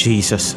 Jesus.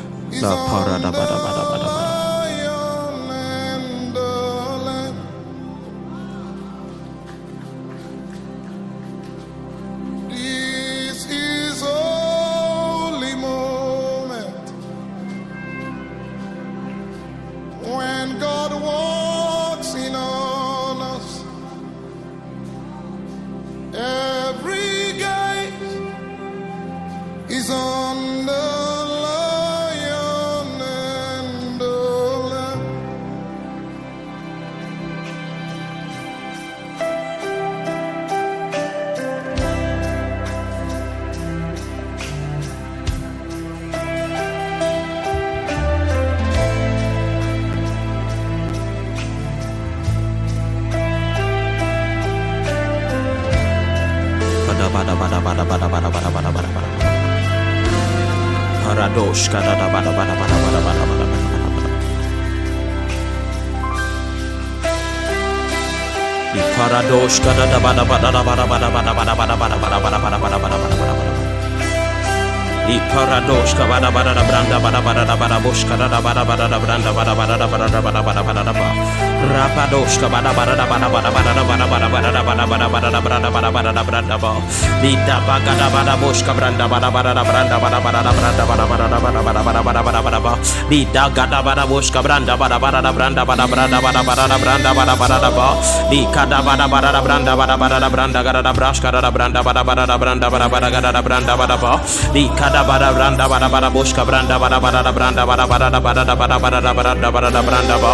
Iparadoshka bada bada branda bada bada bada boshka bada bada bada branda bada bada bada bada bada da branda bada bada da bada da bada bada bada da bada da bada bada bada da bada bada bada da bada bada bada da bada bada da da baga da bada bosh ka branda bada bada da branda bada bada da branda bada bada da bada bada bada bada bada bada ba. Di da gada bada bosh ka branda bada bada da branda bada branda bada bada da branda bada bada da ba. Di kada bada bada da branda bada bada da branda gada da brash kada da branda bada bada da branda bada bada gada da branda bada ba. Di kada bada branda bada bada bosh ka branda bada bada da branda bada bada da bada da bada bada da bada da bada da branda ba.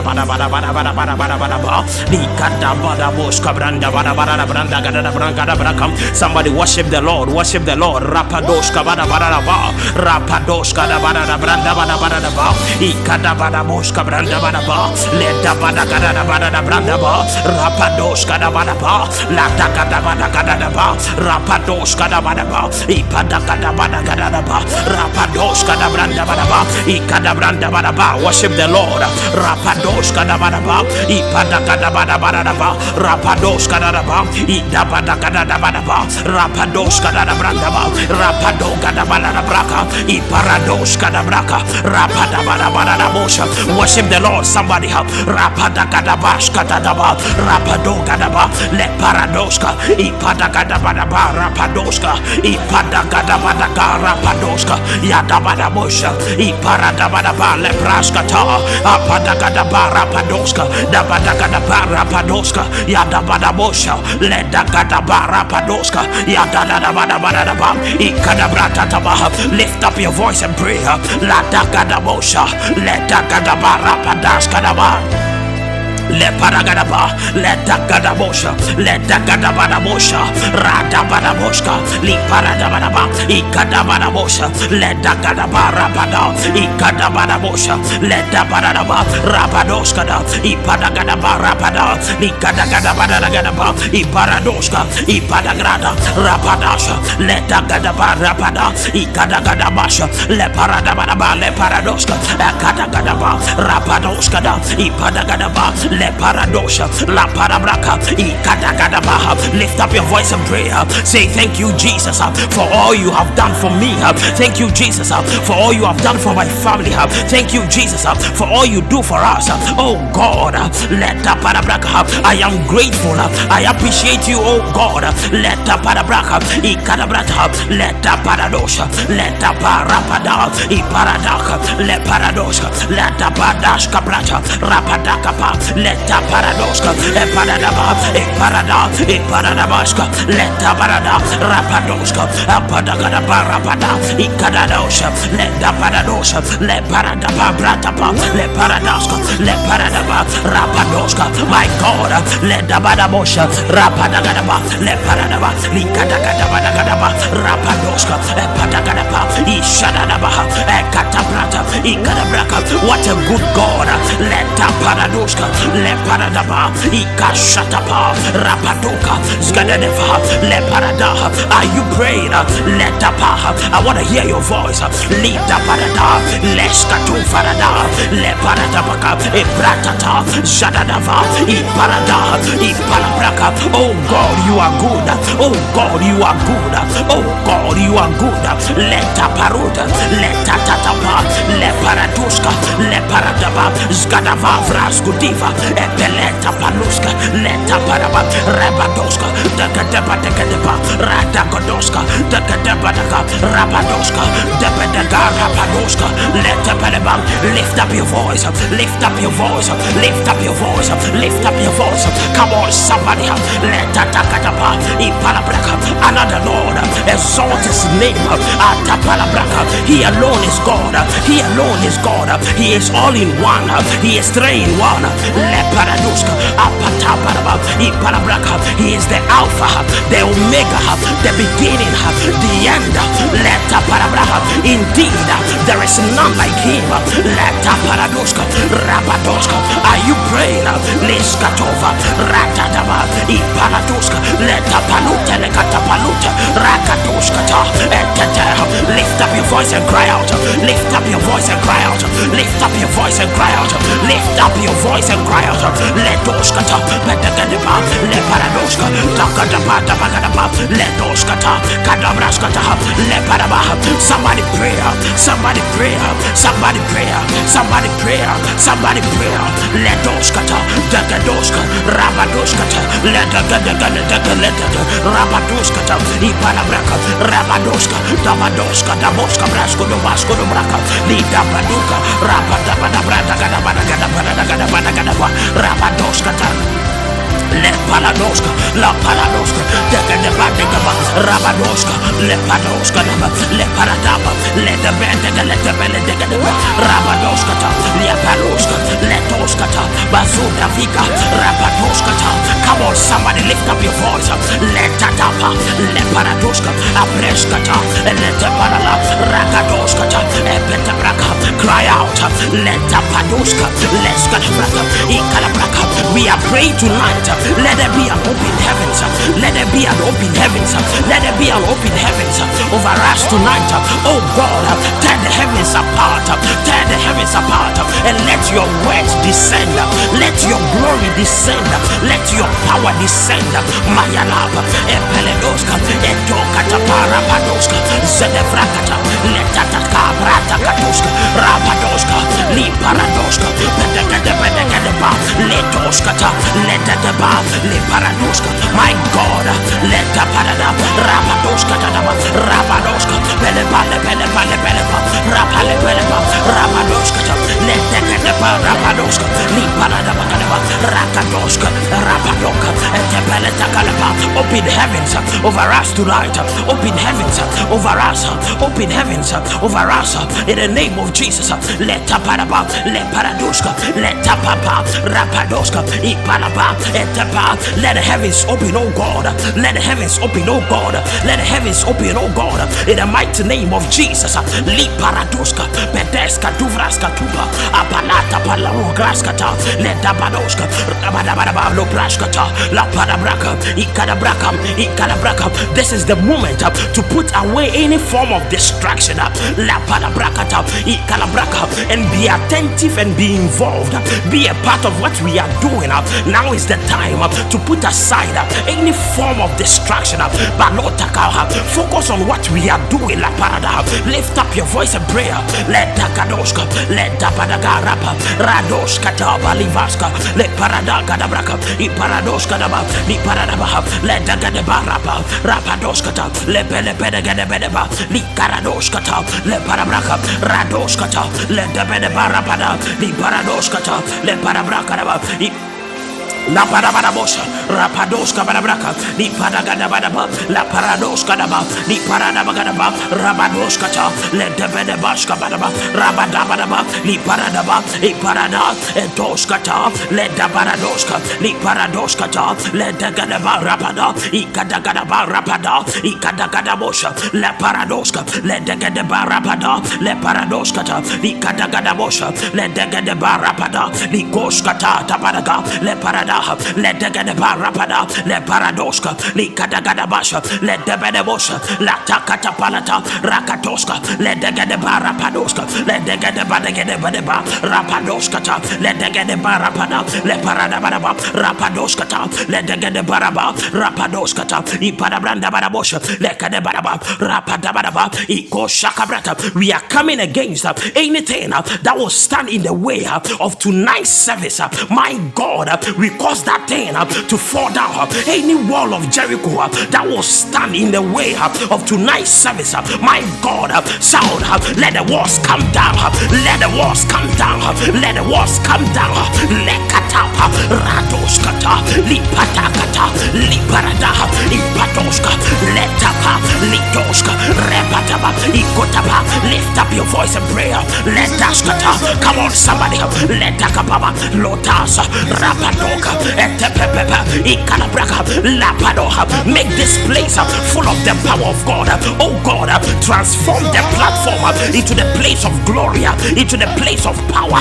bada bada bada bada bada bada bada bada kada bada bosh ka branda bada bada da branda gada da branda gada brakam. Somebody worship the Lord, worship the Lord. Rapadosh ka bada bada da ba. Rapadosh ka da bada branda bada bada da ba. I kada bada bosh ka branda bada ba. Let da bada gada da bada da branda ba. Rapadosh ka da bada ba. La da gada bada gada da ba. Rapadosh ka da bada ba. I pada gada bada gada da ba. Rapadosh ka da branda bada ba. I kada branda bada ba. Worship the Lord. Rapadosh Rapados Kadabadaba, Ipada Kadabadabadaba, Rapados Kadabadaba, da Kadabadaba, Rapados Kadabrandaba, Rapado Kadabadabraka, Iparados da Rapadabadabadabosha. Worship the Lord, somebody help. Rapado ska da ba ska Rapada Kadabash Kadaba, Rapado Kadaba, Le Paradoska, Ipada Kadabadaba, Rapadoska, Ipada Kadabadaka, Rapadoska, Yadabadabosha, ba Le Praskata, Apada Kadaba. Barapadoska, Dabadakadabarapadoska, Yadabadabosha, Ledakadabarapadoska, Yadadabadabadabam, Ikadabratabaha. Lift up your voice and pray. da Ledakadabarapadoska. Leparagadaba, Letagadabosha, Letagadanabosha, Radabanaboshka, Liparadabanaba, Ikadabanabosha, Letagadabarabada, Ikadabanabosha, Letabanaba, Rabadoskada, Ipadagadaba, Rabada, Nikadagadabanagadaba, Iparadoska, Ipadagrada, Rabadasha, Letagadaba, Rabada, Ikadagadabasha, Leparadabanaba, Leparadoska, Akadagadaba, Rabadoskada, Ipadagadaba, le paradosha la parabraka ikadagadabaha. Lift up your voice and pray say thank you jesus for all you have done for me thank you jesus for all you have done for my family thank you jesus for all you do for us oh god let the parabraka i am grateful i appreciate you oh god let the parabraka ikadabrata let the paradosha let the parapada iparadaka le paradosha let the padashka brata rapadaka pa Letta paradoska e paradaba e parada e paradabaska Letta parada rapadoska apada kada para pada e kadadosha leta paradosha le parada pa le paradaska le paradaba rapadoska my god letta badabosha rapada le paradaba li kada rapadoska e pada kada pa e shadadaba e katabrata e kadabraka what a good god letta paradoska Le paradaba. Ikashatapa. Rapadoka. Zgadadeva. Le parada. Are you praying? Let pa. I want to hear your voice. The parada. Leskatu farada. Le paradabaka. Ebratata. Jadadava. Iparada. Ipalabraka. Oh God, you are good. Oh God, you are good. Oh God, you are good. Let paruda. Let tatapa. Le paraduska. Le paradaba. Zgadava. Vraskudiva. Epeleta paluska. Leta paraba. Rabadoska. Dagadeba dagadeba. Radagodoska. Dagadeba daga. Rabadoska. Debedega rabadoska. Leta peleba. Lift up your voice. Lift up your voice. Lift up your voice. Lift up your voice. Come on, somebody. Let tatakatapa. Ipalabraka. Another Lord. Exalt his name. Atapalabraka. He alone is God. He alone is God. He is all in one. He is three in one. Hola. Leparaduska. Apataparaba. Ipalabraka. He is the Alpha, the Omega, the beginning, the end. Letaparabraka. Indeed, there is none like him. Letaparaduska. Rabadoska. Are you praying? Liskatova. Ratadaba. Ipaladuska. Letapaluta. Lekatapaluta. Rakaduskata. Etete. Lift up your voice and cry out. Lift up your voice and cry out. Lift up your voice and cry out. Lift up your voice and cry out. Ledoskata. Bedagadeba. Leparadoska. Takadaba. Tabagadaba. Ledoskata. Kadabraskata. Leparaba. Somebody pray. Somebody pray. Somebody pray. Somebody pray. Somebody pray. Ledoskata. Dagadoska. Rabadoskata. Ledagadagadagadagadagada. Rabadoskata. Ipalabraka. Rabadoska. Dabadoska. Daboska. Brasko. Dobasko. Dobraka. Lida Baduka. Rabadabadabradagadabadagadabadagadabadagadaba. Rabadoskata. Le paladoska, la paladoska, dega de badegaba, rabadoska, le padoska, le paradaba, le de bedega, le de bele dega de rabadoska, le paloska, le toska, bazuda vika, rabadoska. Come on, somebody lift up your voice. Le tatapa, le paradoska, apreska, le te parala, ragadoska, epete braka, cry out, le tapadoska, le skalabraka, ikalabraka. We are praying tonight. Let there be an open heavens. Let there be an open heavens. Let there be an open heavens over us tonight. Oh God, tear the heavens apart. Tear the heavens apart and let your words descend. Let your glory descend. Let your power descend. Mayalaba, Epeledoska, Etokata Parapadoska, Zedefrakata, Letataka, Brata Katuska, Rapadoska, Liparadoska, Pedekade Pedekadeba, Letoskata, Letadeba, Liparadoska, my God, Leta Parada, Rapadoska, Tadaba, Rapadoska, Pelepale, Pelepale, Pelepa, Rapale, Pelepa, Rapadoska, Letakadeba, Rapadoska, Liparada, Rakadoska, Rapadoka, and Tepeletakalaba, open heavens over us tonight, open heavens over us, open heavens over us, in the name of Jesus, let Taparaba, let Paradoska, let Tapapa, Rapadoska, Ipalaba, Etapa, let the heavens open, oh God, let the heavens open, oh God, let the heavens open, oh God, in the mighty name of Jesus, Li Paradoska, Pedeska, Duvraska, Tupa, Apalata, Palarograskata, let Dabadoska, Rabadabadaba, Lobraskata, La Padabraka, Ikadabraka, Ikadabraka. This is the moment uh, to put away any form of distraction, uh, La Padabrakata, Ikalabraka, and be attentive and be involved, be a part of what we are doing. uh. Now is the time uh, to put aside any form of distraction, but uh, focus on what we are doing. Lift up your voice and prayer. Let Dakadoska, let Dabadagarapa, Radoska, Balivaska, let Parada Gadabraka, Iparadoska Daba, Iparadabaha, let Dagadebarapa, Rapadoskata, le Pele Pedagadebedeba, Likaradoskata, le Parabraka, Radoskata, let the Bedebarapada, Iparadoskata, le Parabraka, La Parabarabosa, Rapadoska Barabraka, Li Paragadabadaba, La Paradoska Daba, Li Paradabagadaba, Rabadoskata, Let the Bedebaska Badaba, Rabadabadaba, Li Paradaba, E Parada, Etoskata, Let the Paradoska, Li Paradoskata, Let the Gadaba Rapada, Ikadagadaba Rapada, Ikadagadabosha, La Paradoska, Let the Gadaba Rapada, Le Paradoskata, Ikadagadabosha, Let the Gadaba Rapada, Li Koskata, Tabadaga, Le Parada let the get parapada, le paradoska, likadagadabasha, let the bedebosha, la takata palata, rakatoska, let the get parapadoska, let the get badagade badeba, rapadoskata, let the get parapada, le paradabadaba, rapadoskata, let the get baraba, rapadoskata, ipadabranda badabosha, le kadebaraba, rapadabadaba, iko shakabrata. We are coming against uh, anything uh, that will stand in the way uh, of tonight's service. My God, we cause that thing uh, to fall down. uh, Any wall of Jericho uh, that will stand in the way uh, of tonight's service. Uh, my God, uh, uh, let the walls come down. Let the walls come down. Let the walls come down. Lekatapa, Radoskata, Lipatakata, Liparada, Ipatoska, Letapa, Litoska, Repataba, Ikotaba. Lift up your voice and prayer. Let Daskata. Come on, somebody. Let Dakababa, Lotas, Rapadoka, Etepepepa, Ikalabraka, Lapadoha. Make this place full of the power of God. Oh God, transform the platform into the place of glory, into the place of power.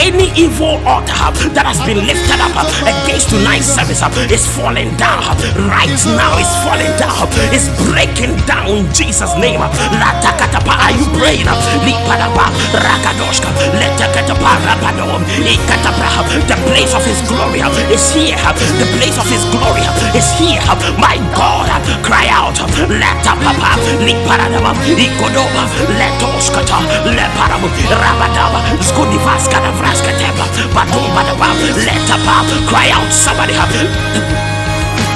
Any evil uh, that has been lifted up against tonight's service is falling down. Right now, it's falling down. It's breaking down in Jesus' name. Are you praying? Lipadaba, Rakadoshka, Letakatapa, Rapadom, Ikatapra. The place of His glory is here. The place of His glory is here. My God, cry out. Letapapa, Liparadaba, Ikodoba, Letoskata, Leparab, Rabadaba, Skudivaskada, Vraskatepa, Badumbadaba, Letapa, cry out. Somebody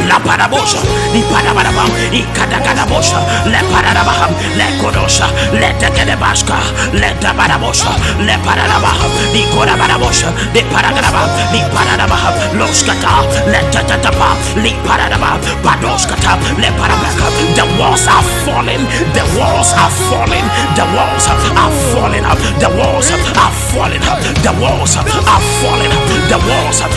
La parabosha, li parabaraba, i kadagadabosha, le pararabaha, le kodosha, le tekedebashka, le tabarabosha, le pararabaha, li kodabarabosha, li paragraba, li pararabaha, loskata, le tatatapa, li pararaba, badoskata, le parabaka. The walls are falling, the walls are falling, the walls are falling up, the walls are falling up, the walls are falling up, the walls are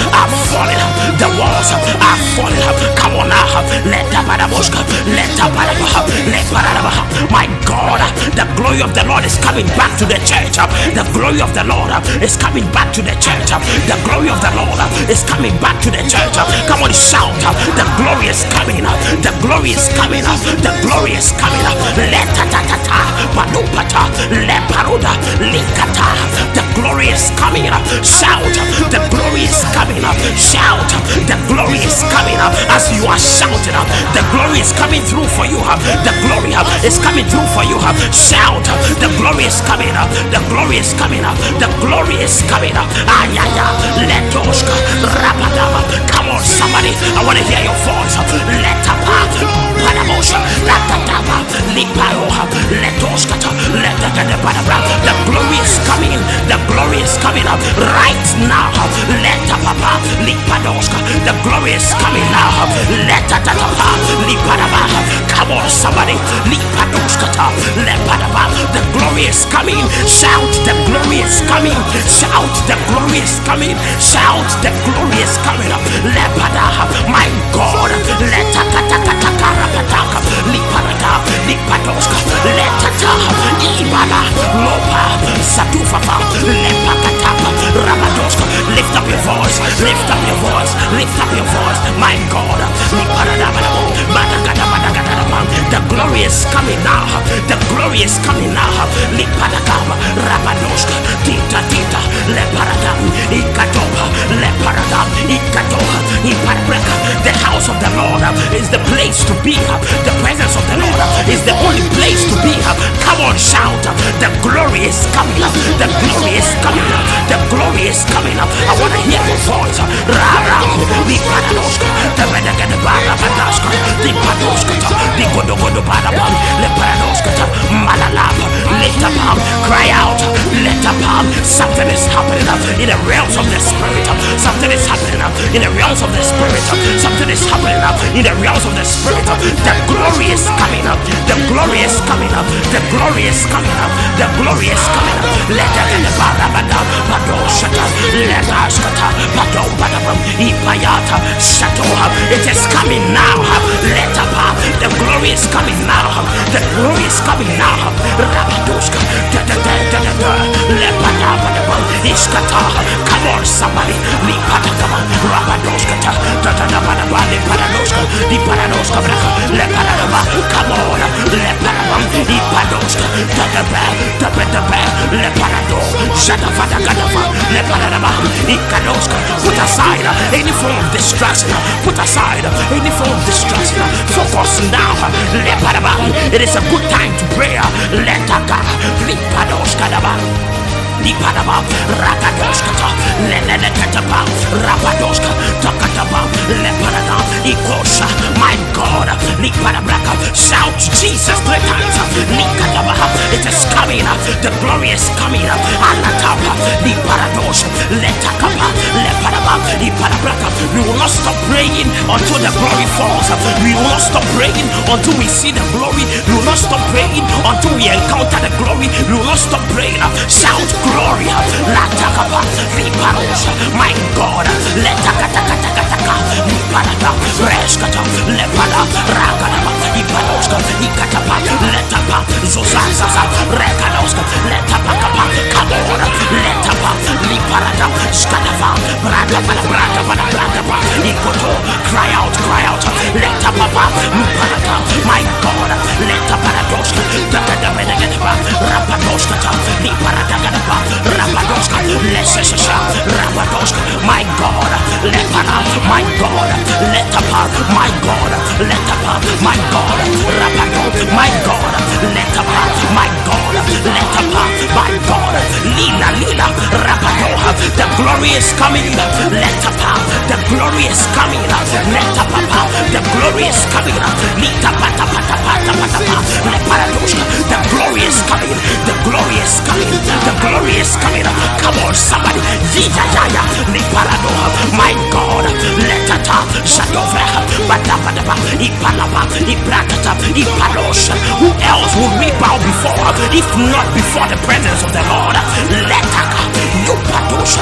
falling up, the walls are falling up. Come on now, let let let. My God, the glory of the Lord is coming back to the church. The glory of the Lord is coming back to the church. The glory of the Lord is coming back to the church. Come on, shout. The glory is coming. Up. The glory is coming. Up. The glory is coming. Let ta ta ta ta, padupata, le paruda, likata. The glory is coming. Up. Shout. The glory is coming. Up. Shout. The glory is coming as you are shouting. Up. The glory is coming through for you. The glory is coming through for you. Shout. The glory is coming. Up. The glory is coming. Up. The glory is coming. Up. Ayaya. Letoska. Rapadaba. Come on, somebody. I want to hear your voice. Letapa. Letakadapadabra. The glory is coming. The glory is coming up right now. Letapapa. Lipadoska. The glory is coming now. Letatapa. Lipadaba. Come on, somebody. The glory is coming. Shout, the glory is coming. Shout, the glory is coming. Shout, the glory is coming. Up. My God. Letakatakatakarapataka. Liparada. Lipadoska. Letata. Ibala. Lopa. Satufafa. Lepakatapa. Rabadoska. Lift up your voice. Lift up your voice. Lift up your voice. My God. Liparadabadabo. Badagadabadagadabam. The glory is coming now. The glory is coming now. Lipadagam. Rabadoska. Tita tita. Leparadam. Ikatoba. Leparadam. Ikatoha. Iparabreka. The house of the Lord is the place to be. The presence of the Lord is the only place to be. Come on, shout. The glory is coming. up. The glory is coming. up. The glory is coming. up. I want to hear your voice. Rara. Liparadoska. The Bedagada Barabadaska. Lipadoska. The Godogodo Barabam. Leparadoska. Malalab. Lift up. Um, cry out. Let up, um, something is happening up in the realms of the spirit. Something is happening up in the realms of the spirit. Something is happening up in the realms of the spirit. The glory is coming up. The glory is coming up. The glory is coming up. The glory is coming up. Let the barabada badoshata. Let us kata badom badabam ipayata shatoha. It is coming now. Let up. The glory is coming now. The glory is coming now. Rabadoshka. Da da da da da da. Ishkata. Come on, somebody. Lipata kama. Rabadoskata. Tatanabanaba. Leparadoska. Liparadoska. Leparanaba. Come on. Leparaba. Ipadoska. Tataba. Tabataba. Leparado. Shatafata katafa. Leparanaba. Ikadoska. Put aside any form of distraction. Put aside any form of distraction. Focus now. Leparaba. It is a good time to pray. Letaka. Lipadoska. Leparaba. Lipadaba, Rakadoskata, Lenekataba, Rapadoska, Takataba, Leparada, Ikosha, my God, Lipadabraka, shout Jesus three times, Likataba, it is coming, the glory is coming, Alataba, Liparados, Letakapa, Leparaba, Lipadabraka, we will not stop praying until the glory falls, we will not stop praying until we see the glory, we will not stop praying until we encounter the glory, we will not stop praying, shout glory. Latakapa, Liparosha, my God, Letakatakatakataka, Liparada, Reskata, Lepada, Rakadaba, Iparoska, Ikatapa, Letapa, Zozazaza, Rekanoska, Letapakapa, Kamora, Letapa, Liparada, Skadava, Brada, Brada, Brada, Brada, Ikoto, cry out, cry out, Letapapa, Liparada, my God, Letaparadoska, Dadadabedagadaba, Rapadoska, Liparadagadaba, Rabadoska, Lesesha, Rabadoska, my God, Lepana, my God, Letapa, my God, Letapa, my God, Rabado, my God, Letapa, my God, Letapa, my God, Lila, Lila, Rabadoha, the glory is coming, Letapa, the glory is coming, Letapa, the glory is coming, Lita Pata Pata Pata Pata, Leparadoska, the glory is coming, the glory is coming, the glory is coming. Come on, somebody. Yaya, yaya, Niparado. My God, letata, Shadova, Badabadaba, Ipalaba, Ibrakata, Ipalos. Who else would we bow before if not before the presence of the Lord? Letaka, Yupadosha,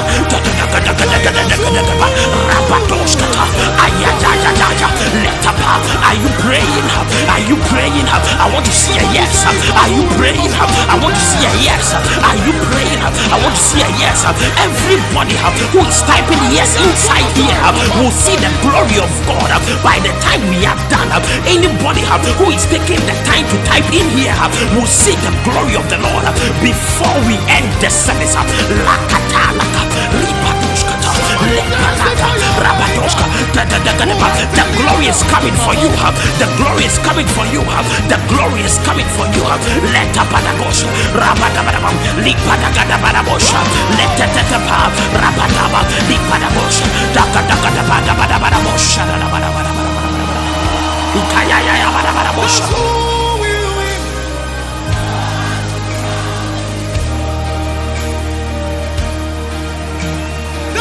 Rabadoskata, Ayayayaya, Letapa. Are you praying? Are you praying? I want to see a yes. Are you praying? I want to see a yes. Are you praying? I want to see a yes. Everybody who is typing yes inside here will see the glory of God by the time we are done. Anybody who is taking the time to type in here will see the glory of the Lord before we end the service. Lakata, the glory is coming for you the glory is coming for you the glory is coming for you let up adagosh rabadabadaba lipadagadabadosh let tetepa rabadaba lipadagosh dakadakadabadabadabadosh ikayayabadabadabosh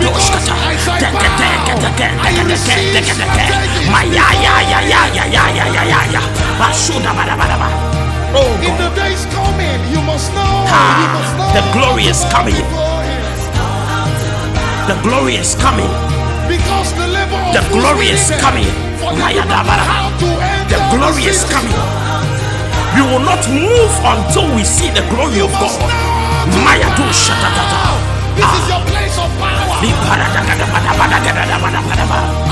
Kadoshkata. Oh, in the days coming, you must know. Ah, the glory is coming. The glory is coming. Because the labor The glory is coming. The glory is coming. We will not move until we see the glory of God. Maya do shatatata. This is your place of power.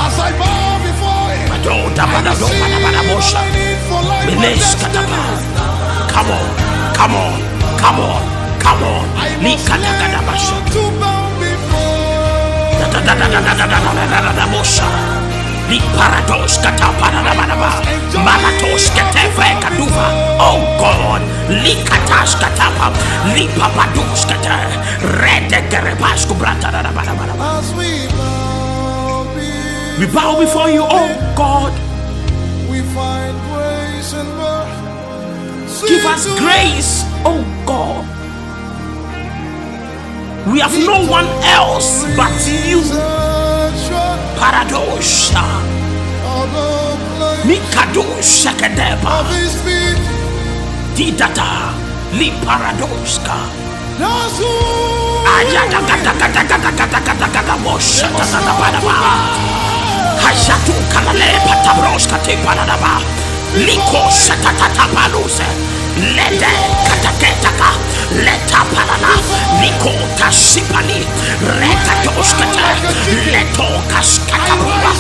As I bow before Him, I receive all I Come on, come on, come on, come on. I must learn how to bow before Liparados katapadadabadaba. Maratos ketefe kaduva. Oh God. Likatas katapa. Lipapadus we bow We bow before you, oh God. we find grace and mercy. Give us grace, oh God. We have no one else but you. Paradosha. Mikadosha Kedeba. Didata. Li Paradoska. Ayada kata kata kata kata kata kata bosha kata kata paraba. Hajatu kalale patabroska te paraba. Liko shata tata paluse. Lede kataketaka. Leta palala. Liko tashipali. Reta toskata. Leto kaskatabuba.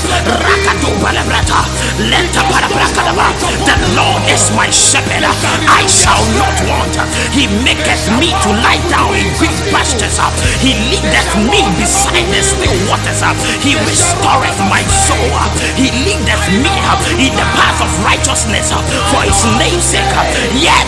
Rakatu balabrata. Leta parabrakadaba. The Lord is my shepherd. I shall not want. He maketh me to lie down in green pastures. He leadeth me beside the still waters. He restoreth my soul. He leadeth me in the path of righteousness for his name's sake. Yet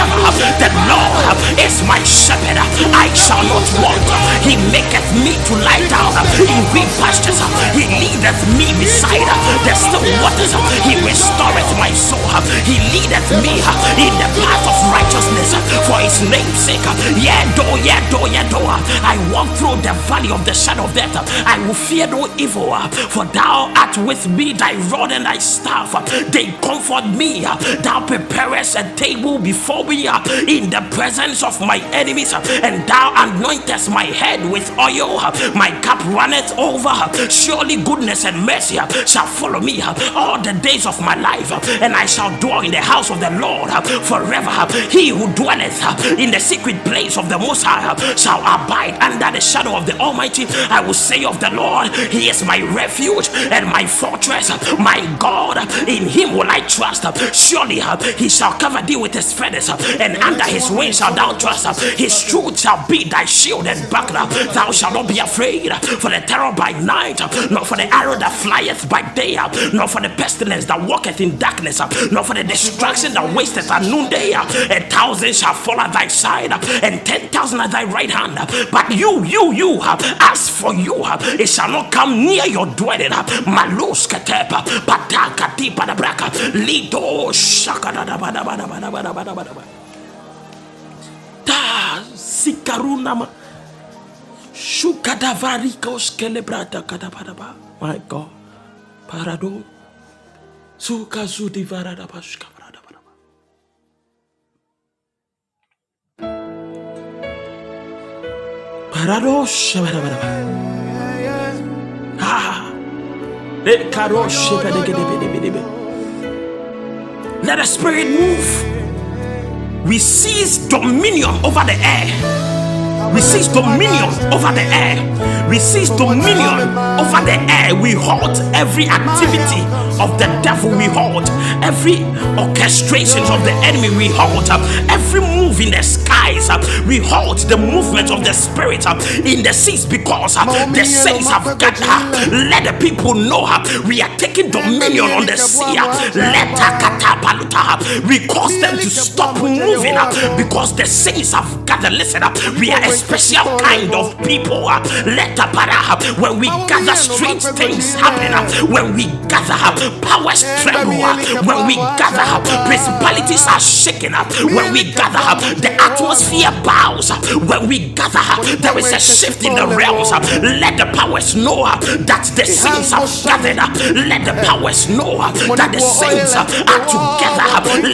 The Lord is my shepherd, I shall not want. He maketh me to lie down. In green pastures, He leadeth me beside the still waters, He restoreth my soul, He leadeth me in the path of righteousness for His name's sake. Yea, though, yea, though, yea, though I walk through the valley of the shadow of death, I will fear no evil, for thou art with me, thy rod and thy staff, they comfort me. Thou preparest a table before me uh, in the presence of my enemies, uh, and thou anointest my head with oil. Uh, my cup runneth over. Surely goodness and mercy shall follow me all the days of my life, and I shall dwell in the house of the Lord forever. He who dwelleth in the secret place of the Most High shall abide under the shadow of the Almighty. I will say of the Lord, He is my refuge and my fortress, my God. In Him will I trust. Surely He shall cover thee with His feathers, and under His wings shalt thou trust. His truth shall be thy shield and buckler. Thou shalt not be afraid for the terror by night, nor for the arrow that flieth by day, nor for the pestilence that walketh in darkness, nor for the destruction that wasteth at noonday. A thousand shall fall at thy side, and ten thousand at thy right hand. But you, you, you, as for you, it shall not come near your dwelling. Malus katepa, pataka tipa Lito Ta sikarunama. Shukadavarikos kelebrata kadabadaba. My God. Parado. Sukazudivaradabashka. Parados. Ah. Le karosh. Let the spirit move. We seize dominion over the air. We seize dominion over the air. We seize dominion over the air. We halt every activity of the devil. We halt every orchestration of the enemy. We halt every move in the skies. We halt the movement of the spirit in the seas because the saints have gathered. Let the people know we are taking dominion on the sea. Let her we cause them to stop moving because the saints have gathered. Listen up. We are special kind of people. Uh, let Itapara, uh, uh, when we gather strange things happening, when we gather up, powers tremble, when we gather up, principalities are shaken up, when we gather up, the atmosphere bows, when we gather up, there is a shift in the realms. Let the powers know that the saints have gathered. Up. Let the powers know that the saints are together.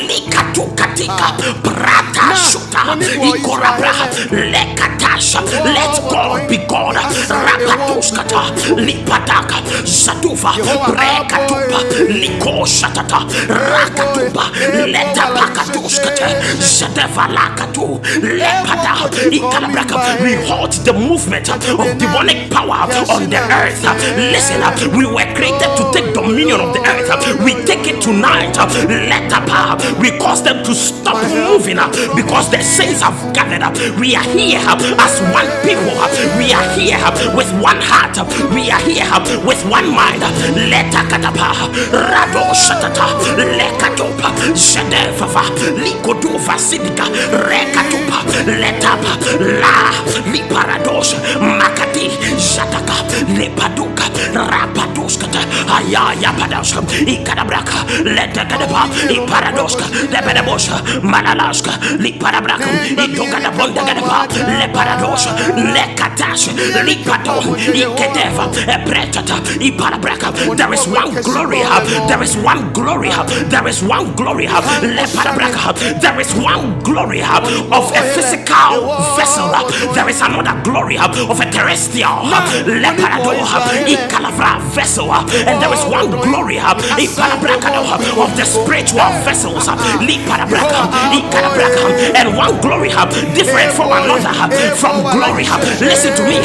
Likatu katika brata shuta ikorabra lekatasha. Let God be God. Rapatuskata lipadaka zatuva brekatupa. likoshatata rakatuba letapakatuskata zadevalakatu lepada ikalabraka. We halt the movement of demonic power on the earth. Listen, we were created to take dominion of the earth. We take it tonight. Let up. We cause them to stop moving because the saints have gathered. We are here as one people. We are here with one heart. We are here with one mind. Let akatapa rado shatata lekatopa jedevafa likoduva sidika rekatupa letapa la liparados makati jataka lepaduka rapaduskata ayaya padauska ikadabraka letakadaba iparadoska lepedabosa malalaska liparabraka itokadabondakadaba leparadosa lekatas lipato ikedeva epretata iparabraka. There is one glory there is one glory there is one glory leparabraka. There is one glory of a physical vessel there is another glory of a terrestrial leparado ikalavra vessel and there is one glory iparabraka of the spiritual vessels liparabraka ikarabraka and one glory different from another from glory listen to me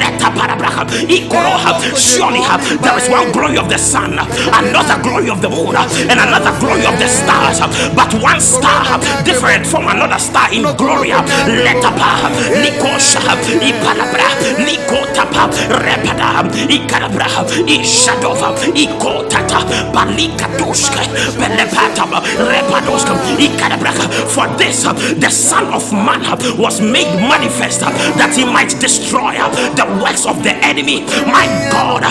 letaparabraka ikoro surely there is one glory of the sun another glory of the moon and another glory of the stars. But one star different from another star in glory Let letapa likosha ipalabra likotapa repada ikarabra ishadova ikotata balikaduska belepata repadoska ikarabraka for this the son of man was made manifest manifest uh, that he might destroy uh, the works of the enemy. My God,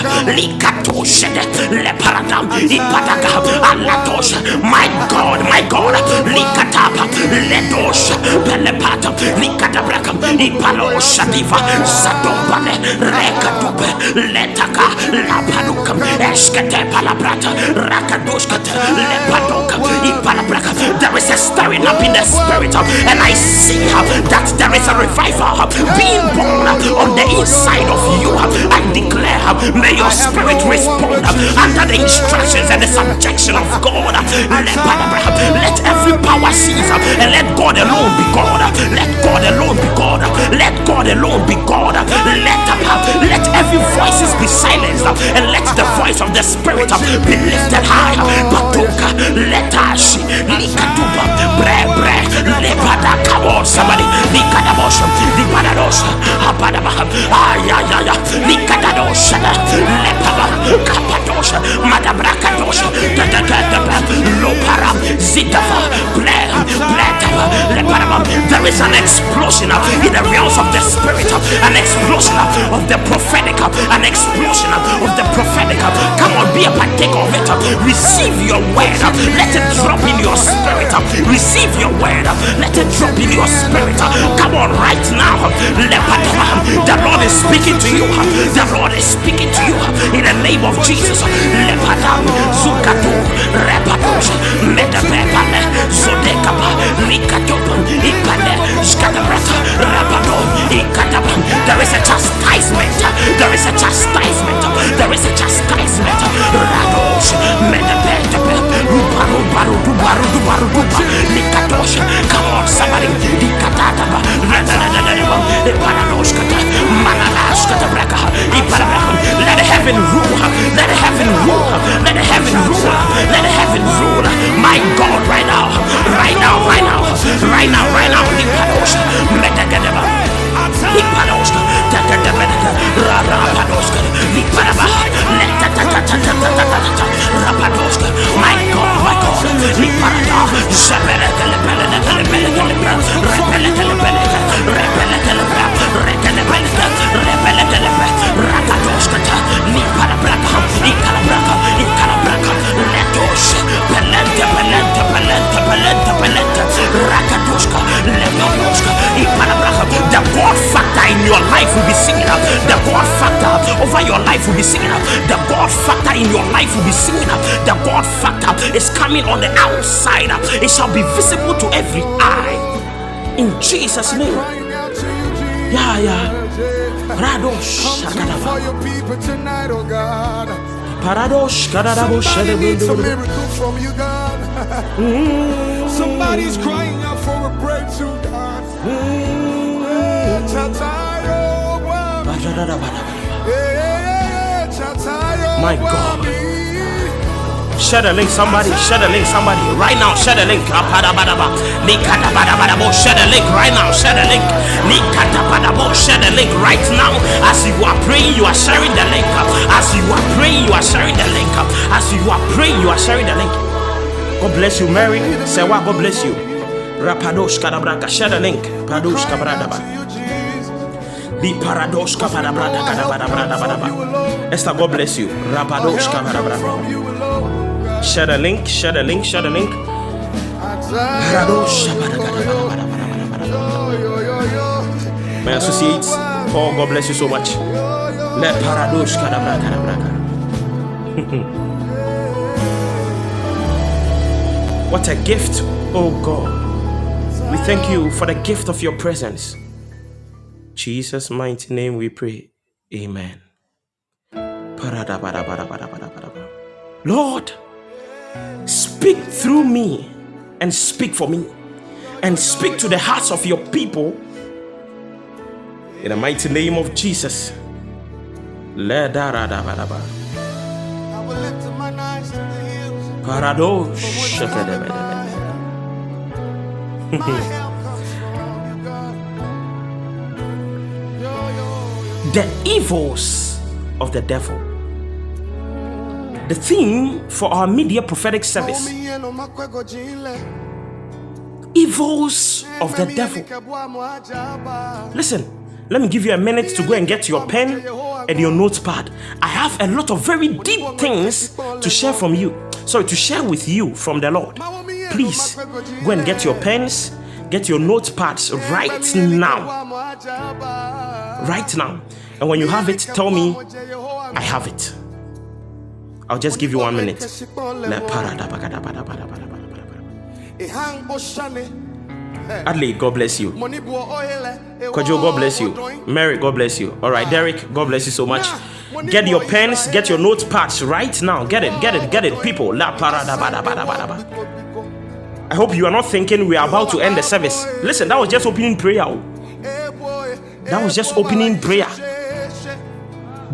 my God, my God, Likatapa, Ledosh, Pelepata, Likatabraka, Ipalo Shadiva, Zadobane, Rekatube, Letaka, Lapanu there is a stirring up in the spirit and I see uh, that there is a revival uh, being born uh, on the inside of you I declare may your spirit respond under the instructions and the subjection of God let every power cease and let God alone be God let God alone be God let God alone be God let let every voices be silenced and let the voice of the spirit of be lifted high. Batuka letashi likatuba bre bre lepada come on somebody. Likadabosha lipadadosha apadaba ayayaya likadadosha lepaba kapadosha madabrakadosha. Dadadadaba lopara zidava ble bletaba lepadaba there is an explosion in the realms of the spirit an explosion of the prophetic an explosion of the prophetic come on be a partaker of it. Receive your word. Let it drop in your spirit. Receive your word. Let it drop in your spirit. Come on right now. The Lord is speaking to you. The Lord is speaking to you. In the name of Jesus. Lepadam zukatu repadosh medabepale zodekapa. Likatopam. Ipale skadabrata rapado ikadabam there is a chastisement. There is a chastisement. There is a chastisement radosh medabedabe rubaru baru dubaru dubaru duba likatosh come on somebody likatadaba radadadadadaba iparadoshkata manalashkata braka iparabraka let heaven rule let heaven rule let heaven rule let heaven rule. My God right now right now right now right now right now likadosh medagadaba Ipanoska, Tata Demenica, Rabra Panoska, Niparaba, Rapanoska, my God, my God, Niparada, Zaberetta, Lepeletta, Lepeletta, Lepeletta, Lepeletta, Lepeletta, Lepeletta, Lepeletta, Lepeletta, Lepeletta, Rakatoska, Niparabraka, Icalabraka, Icalabraka, Letos, Pelenta, Pelenta, Палента, палента, палента, rakatushka, legonoshka, ipalabraha. The God factor in your life will be singing up. The God factor over your life will be singing up. The God factor in your life will be singing up. The God factor is coming on the outside. It shall be visible to every eye. In Jesus' name. Yeah, yeah. Radosh, for your people tonight, oh God. Paradosh, Kadadabo, Shadabu, miracle from you, God. Somebody's crying out for a breakthrough, God. Eh, Chatayo, Wami. Eh, eh, eh, Chatayo, My God. Share the link, somebody. Share the link, somebody. Right now, share the link. Share the link right now. Share the link. Share the link right now. As you are praying, you are sharing the link. As you are praying, you are sharing the link. As you are praying, you are sharing the link. God bless you, Mary. Sewa, God bless you. Rapadosh kadabraka. Share the link. Padosh kabradaba. You. Be paradosh kabadabrada kadabadabradabadaba. Esther, God bless you. Rapadosh you alone. Share the link. Share the link. Share the link. Paradosh kabadagadabadabadabadabadabada. What a gift, oh God. We thank you for the gift of your presence. Jesus' mighty name we pray. Amen. Lord, speak through me and speak for me and speak to the hearts of your people in the mighty name of Jesus. Yo. The evils of the devil. The theme for our media prophetic service Omi yenu makwego jinle. evils of the devil. yelike bwa mwajaba. Listen, let me give you a minute to go and get your pen and your notepad. I have a lot of very deep things to share from you. Sorry, to share with you from the Lord. Please go and get your pens, get your notepads right now. Right now. And when you have it, tell me I have it. I'll just give you one minute. Le. Adley, God bless you. Kwajo, God bless you. Mary, God bless you. All right, Derek, God bless you so much. Get your pens, get your notepads right now. Get it, get it, get it, people. La paradabadabadabadaba. I hope you are not thinking we are about to end the service. Listen, that was just opening prayer. oh. That was just opening prayer.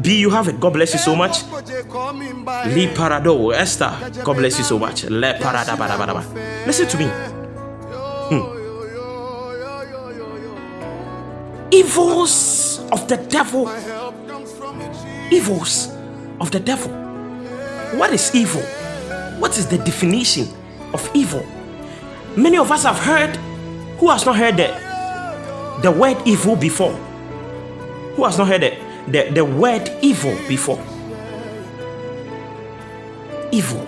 B, you have it. God bless you so much. Li parado, Esther, God bless you so much. Le paradabadabadaba. Listen to me. Hmm. Evils of the devil. Evils of the devil. What is evil? What is the definition of evil? Many of us have heard. Who has not heard the, the word evil before? Who has not heard the, the, the word evil before? Evil.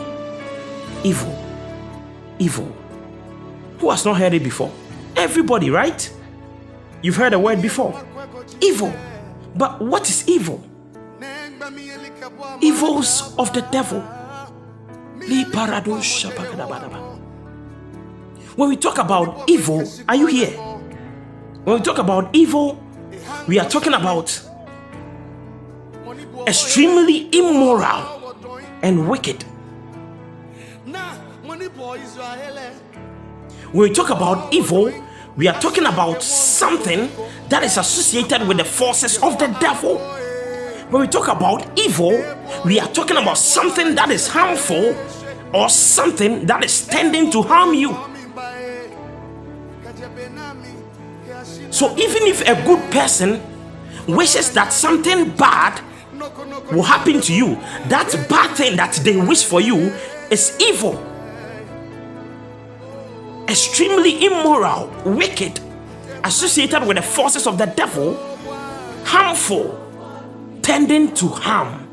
Evil. Evil. Who has not heard it before? Everybody, right? You've heard the word before. Evil. But what is evil? Evils of the devil. When we talk about evil, are you here? When we talk about evil, we are talking about extremely immoral and wicked. When we talk about evil, we are talking about something that is associated with the forces of the devil. When we talk about evil, we are talking about something that is harmful or something that is tending to harm you. So even if a good person wishes that something bad will happen to you, that bad thing that they wish for you is evil. Extremely immoral, wicked, associated with the forces of the devil, harmful, tending to harm.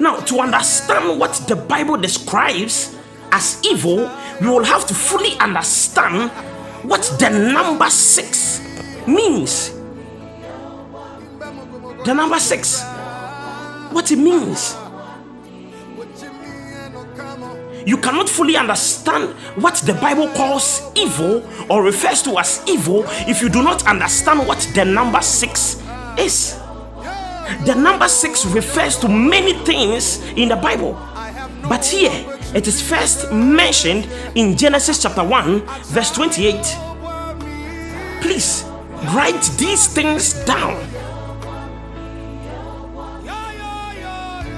Now, to understand what the Bible describes as evil, we will have to fully understand what the number six means. The number six, what it means. You cannot fully understand what the Bible calls evil or refers to as evil if you do not understand what the number six is. The number six refers to many things in the Bible, but here it is first mentioned in Genesis chapter 1, verse 28. Please write these things down.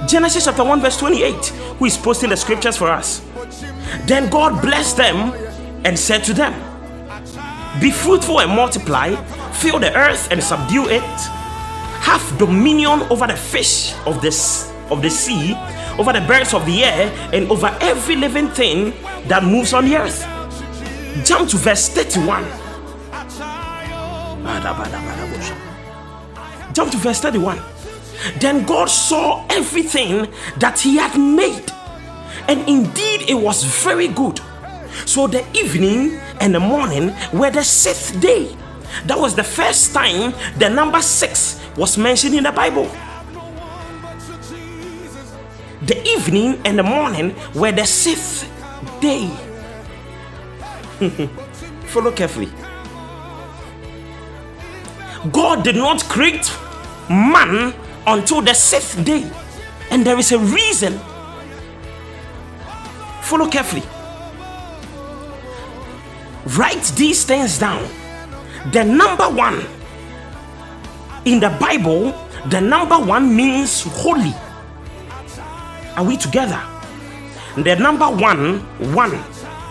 Genesis chapter 1, verse 28. Who is posting the scriptures for us? Then God blessed them and said to them, Be fruitful and multiply, fill the earth and subdue it, have dominion over the fish of this of the sea, over the birds of the air, and over every living thing that moves on the earth. Jump to verse 31. Jump to verse 31. Then God saw everything that He had made, and indeed it was very good. So the evening and the morning were the sixth day. That was the first time the number six was mentioned in the Bible. The evening and the morning were the sixth day. Follow carefully. God did not create man until the sixth day, and there is a reason. Follow carefully. Write these things down. The number one in the Bible, the number one means holy. Are we together? The number one, one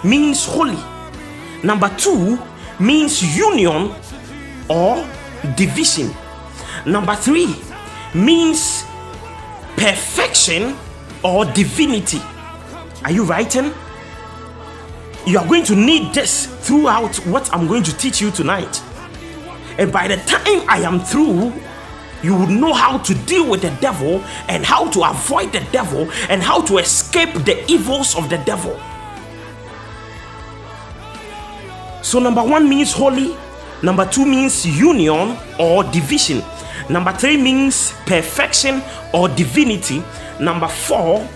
means holy. Number two means union or division. Number three means perfection or divinity. Are you writing? You are going to need this throughout what I'm going to teach you tonight. And by the time I am through, you would know how to deal with the devil and how to avoid the devil and how to escape the evils of the devil. So, number one means holy, number two means union or division, number three means perfection or divinity, number four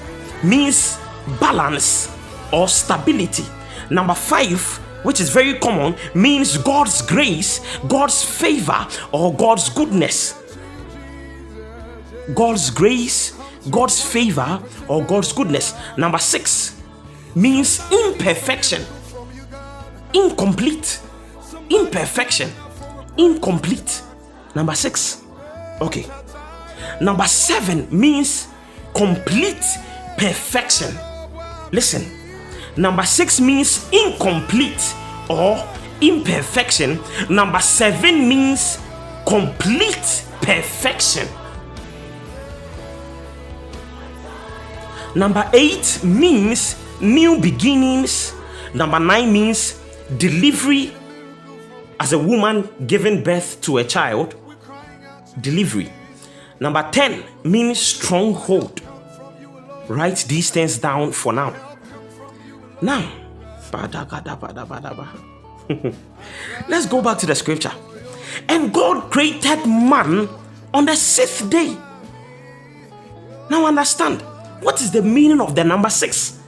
means balance or stability, number five which is very common, means God's grace, God's favor, or God's goodness. God's grace, God's favor, or God's goodness. Number six means imperfection, incomplete, imperfection, incomplete. Number six. Okay. Number seven means complete perfection. Listen, number six means incomplete or imperfection. Number seven means complete perfection. Number eight means new beginnings. Number nine means delivery as a woman giving birth to a child. Delivery. Number 10 means stronghold. Write these things down for now. Now, let's go back to the scripture. And God created man on the sixth day. Now, understand what is the meaning of the number six?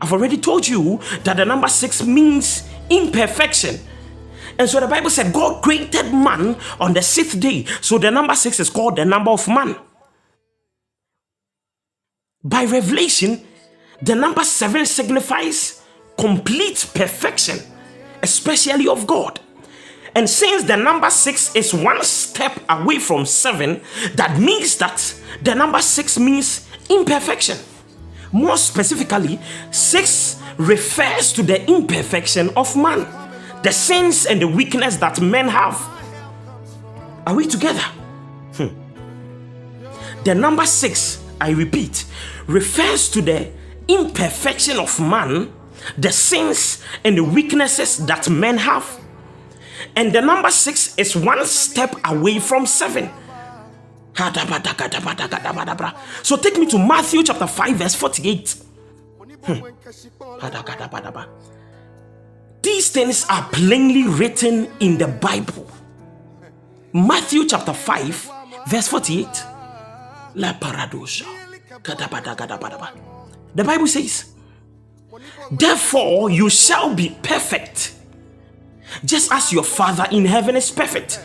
I've already told you that the number six means imperfection. And so the Bible said God created man on the sixth day. So the number six is called the number of man. By revelation, the number seven signifies complete perfection, especially of God. And since the number six is one step away from seven, that means that the number six means imperfection. More specifically, six refers to the imperfection of man, the sins and the weakness that men have. Are we together? Hmm. The number six, I repeat, refers to the imperfection of man, the sins and the weaknesses that men have. And the number six is one step away from seven. So take me to Matthew chapter 5, verse 48. Hmm. These things are plainly written in the Bible. Matthew chapter 5, verse 48. La paradosha. The Bible says, Therefore you shall be perfect, just as your Father in heaven is perfect.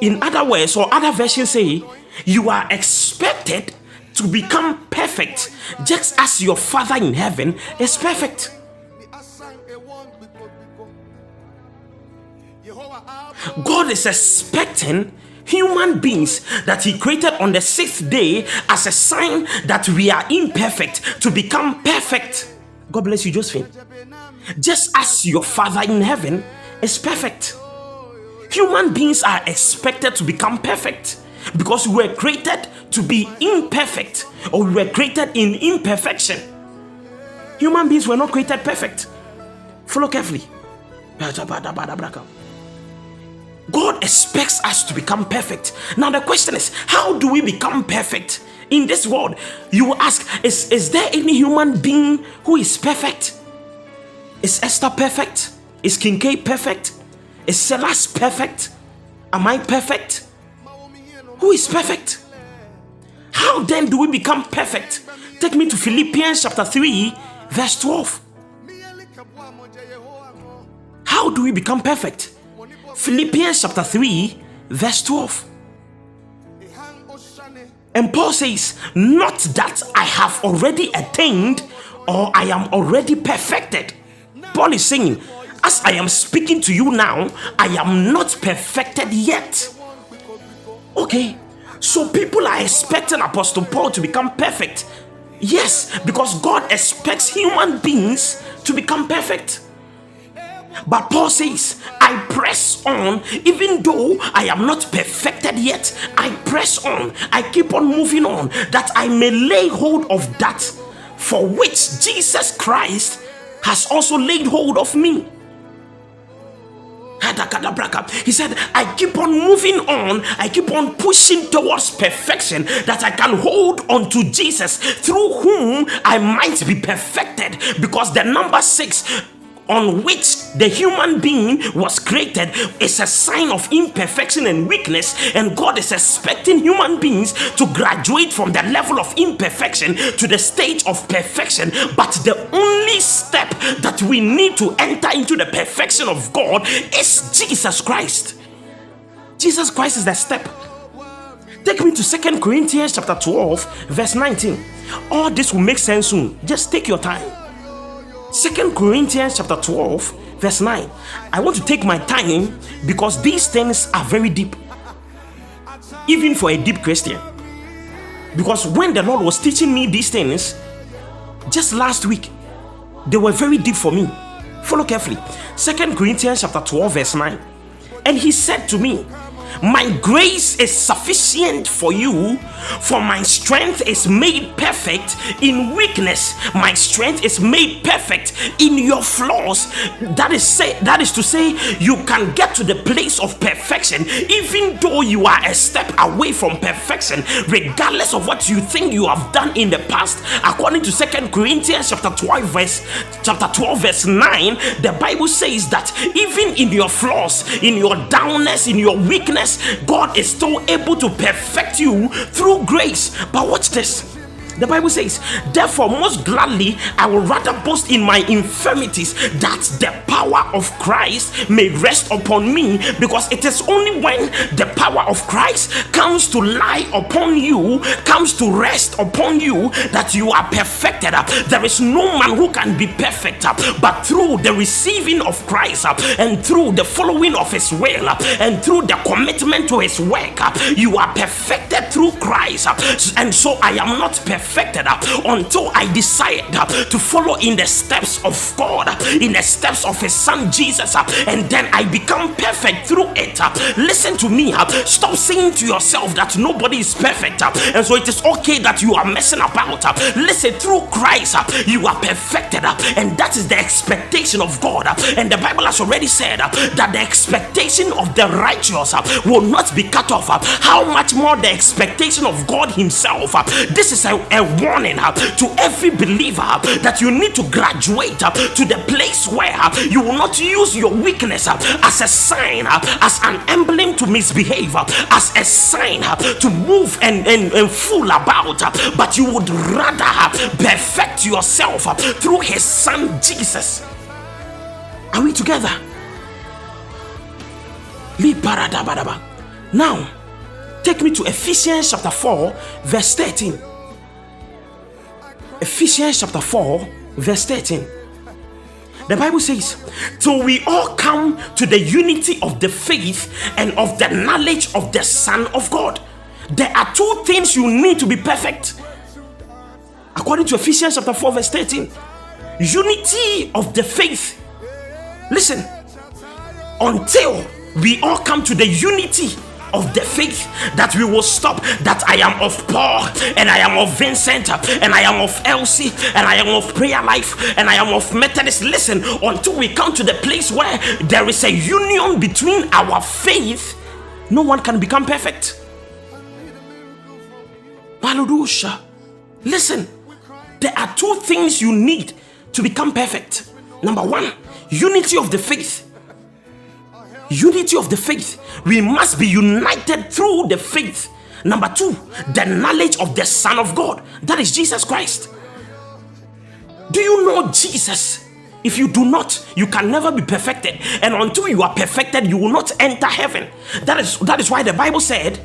In other words, or other versions say, you are expected to become perfect, just as your Father in heaven is perfect. God is expecting human beings that He created on the sixth day as a sign that we are imperfect to become perfect. God bless you, Josephine. Just as your Father in heaven is perfect. Human beings are expected to become perfect because we were created to be imperfect or we were created in imperfection. Human beings were not created perfect. Follow carefully. God expects us to become perfect. Now, the question is, how do we become perfect in this world? You will ask, is, is there any human being who is perfect? Is Esther perfect? Is King K perfect? Is Silas perfect? Am I perfect? Who is perfect? How then do we become perfect? Take me to Philippians chapter 3, verse 12. How do we become perfect? Philippians chapter 3, verse 12. And Paul says, Not that I have already attained or I am already perfected. Paul is saying, As I am speaking to you now, I am not perfected yet. Okay, so people are expecting Apostle Paul to become perfect. Yes, because God expects human beings to become perfect. But Paul says, I press on, even though I am not perfected yet. I press on, I keep on moving on, that I may lay hold of that for which Jesus Christ has also laid hold of me. He said, I keep on moving on, I keep on pushing towards perfection that I can hold on to Jesus through whom I might be perfected. Because the number six on which the human being was created is a sign of imperfection and weakness, and God is expecting human beings to graduate from the level of imperfection to the stage of perfection. But the only step that we need to enter into the perfection of God is Jesus Christ. Jesus Christ is the step. Take me to Second Corinthians chapter 12, verse 19. All this will make sense soon. Just take your time. Second Corinthians chapter 12, verse 9. I want to take my time because these things are very deep, even for a deep Christian. Because when the Lord was teaching me these things just last week, they were very deep for me. Follow carefully. Second Corinthians chapter 12, verse 9. And he said to me, my grace is sufficient for you, for my strength is made perfect in weakness. My strength is made perfect in your flaws. That is say that is to say you can get to the place of perfection even though you are a step away from perfection, regardless of what you think you have done in the past. According to Second Corinthians chapter 12, verse chapter 12, verse 9, the Bible says that even in your flaws, in your downness, in your weakness God is still able to perfect you through grace. But watch this. The Bible says, Therefore, most gladly I will rather boast in my infirmities, that the power of Christ may rest upon me. Because it is only when the power of Christ comes to lie upon you, comes to rest upon you, that you are perfected. There is no man who can be perfect, but through the receiving of Christ and through the following of his will and through the commitment to his work, you are perfected through Christ. And so I am not perfect perfected uh, until I decide uh, to follow in the steps of God, uh, in the steps of His Son Jesus, uh, and then I become perfect through it. Uh. Listen to me. Uh, stop saying to yourself that nobody is perfect, and so it is okay that you are messing about. Listen, through Christ, you are perfected, and that is the expectation of God. And the Bible has already said that the expectation of the righteous will not be cut off. How much more the expectation of God Himself? This is a, a warning uh, to every believer uh, that you need to graduate uh, to the place where uh, you will not use your weakness uh, as a sign, uh, as an emblem to misbehave, as a sign to move and, and, and fool about, but you would rather perfect yourself through his son Jesus. Are we together? Now, take me to Ephesians chapter 4, verse 13. Ephesians chapter 4, verse 13. The Bible says, Till we all come to the unity of the faith and of the knowledge of the Son of God. There are two things you need to be perfect. According to Ephesians chapter 4, verse 13. Unity of the faith. Listen, until we all come to the unity of the faith that we will stop that I am of Paul and I am of Vincent and I am of Elsie and I am of prayer life and I am of Methodist. Listen, until we come to the place where there is a union between our faith, no one can become perfect. Hallelujah. Listen, there are two things you need to become perfect. Number one, unity of the faith unity of the faith. We must be united through the faith. Number two, the knowledge of the Son of God. That is Jesus Christ. Do you know Jesus? If you do not, you can never be perfected. And until you are perfected, you will not enter heaven. That is that is why the Bible said,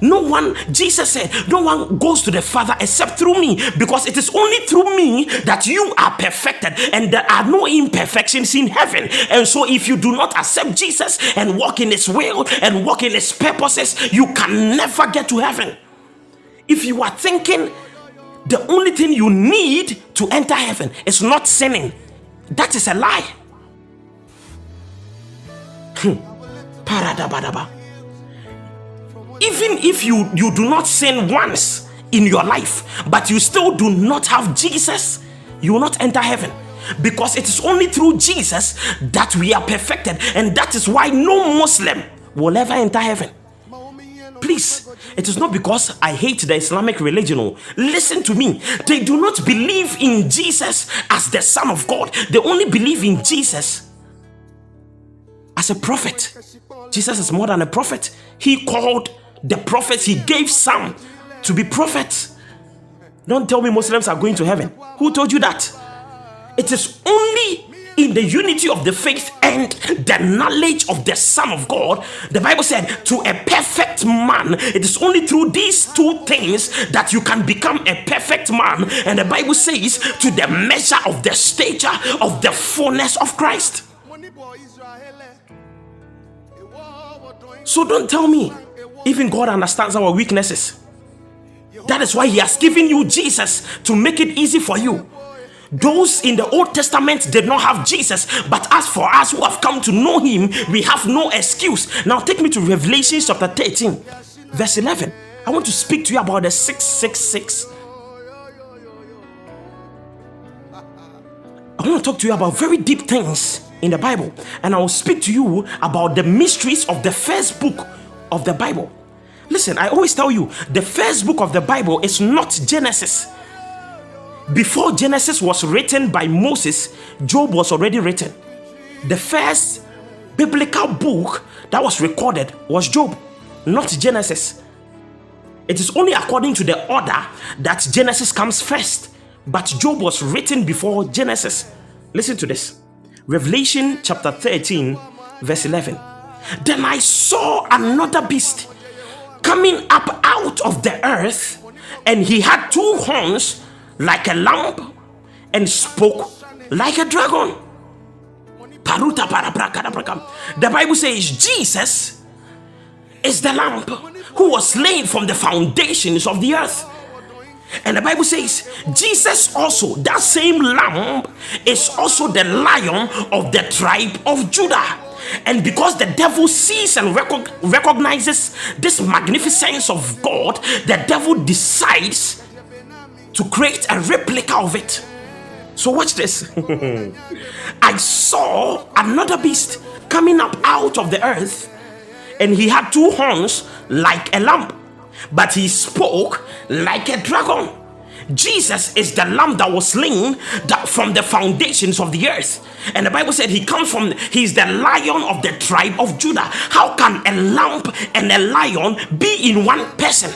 no one, Jesus said, no one goes to the Father except through me, because it is only through me that you are perfected, and there are no imperfections in heaven. And so, if you do not accept Jesus and walk in His will and walk in His purposes, you can never get to heaven. If you are thinking the only thing you need to enter heaven is not sinning, that is a lie. Hmm. Even if you you do not sin once in your life but you still do not have jesus you will not enter heaven. Because it is only through jesus that we are perfected and that is why no muslim will ever enter heaven. Please it is not because i hate the islamic religion oh. listen to me. They do not believe in jesus as the son of god. They only believe in jesus as a prophet. Jesus is more than a prophet. He called the prophets, he gave some to be prophets. Don't tell me Muslims are going to heaven. Who told you that? It is only in the unity of the faith and the knowledge of the Son of God. The Bible said, to a perfect man, it is only through these two things that you can become a perfect man. And the Bible says, to the measure of the stature of the fullness of Christ. So don't tell me even God understands our weaknesses. That is why He has given you Jesus to make it easy for you. Those in the Old Testament did not have Jesus, but as for us who have come to know Him, we have no excuse. Now, take me to Revelation chapter 13, verse 11. I want to speak to you about the 666. I want to talk to you about very deep things in the Bible, and I will speak to you about the mysteries of the first book of the Bible. Listen, I always tell you the first book of the Bible is not Genesis. Before Genesis was written by Moses, Job was already written. The first biblical book that was recorded was Job, not Genesis. It is only according to the order that Genesis comes first, but Job was written before Genesis. Listen to this Revelation chapter 13, verse 11. Then I saw another beast coming up out of the earth, and he had two horns like a lamb and spoke like a dragon. The Bible says Jesus is the lamb who was slain from the foundations of the earth. And the Bible says, Jesus also, that same lamb, is also the lion of the tribe of Judah. And because the devil sees and recognizes this magnificence of God, the devil decides to create a replica of it. So, watch this. I saw another beast coming up out of the earth, and he had two horns like a lamb, but he spoke like a dragon. Jesus is the lamb that was slain that from the foundations of the earth. And the Bible said he comes from, he's the lion of the tribe of Judah. How can a lamb and a lion be in one person?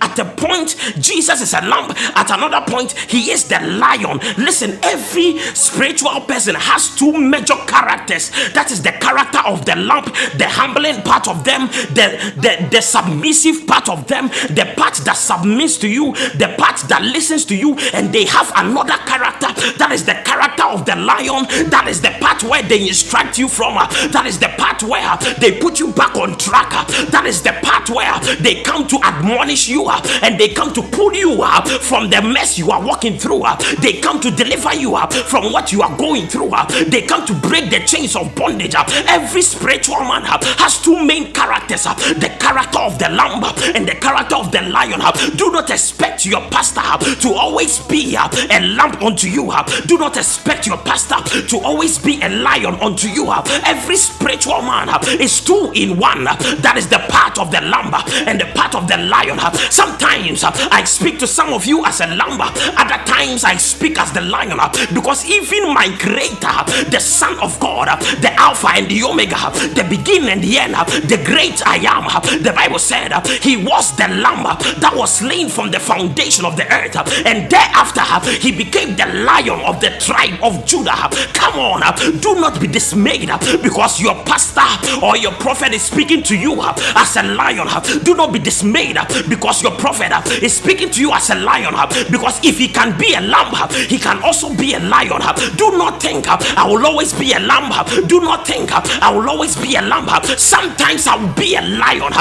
At a point, Jesus is a lamb. At another point, he is the lion. Listen, every spiritual person has two major characters. That is the character of the lamb, the humbling part of them, the, the, the submissive part of them, the part that submits to you, the part that listens to you, and they have another character. That is the character of the lion. That is the part where they instruct you from. That is the part where they put you back on track. That is the part where they come to admonish you you up and they come to pull you up from the mess you are walking through. Up They come to deliver you up from what you are going through. Up They come to break the chains of bondage. Up Every spiritual man has two main characters the character of the lamb and the character of the lion. Up Do not expect your pastor to always be a lamb unto you. Up Do not expect your pastor to always be a lion unto you. Up Every spiritual man is two in one. That is the part of the lamb and the part of the lion. Sometimes uh, I speak to some of you as a lamb, other times I speak as the lion uh, because even my creator, uh, the Son of God, uh, the Alpha and the Omega, uh, the beginning and the end, uh, the great I am, the Bible said he was the lamb that was slain from the foundation of the earth, and thereafter he became the lion of the tribe of Judah. Come on, do not be dismayed because your pastor or your prophet is speaking to you as a lion. Do not be dismayed because because your prophet uh, is speaking to you as a lion. Uh, because if he can be a lamb, uh, he can also be a lion. Uh. Do not think uh, I will always be a lamb. Uh. Do not think I will always be a lamb. Sometimes I will be a lion.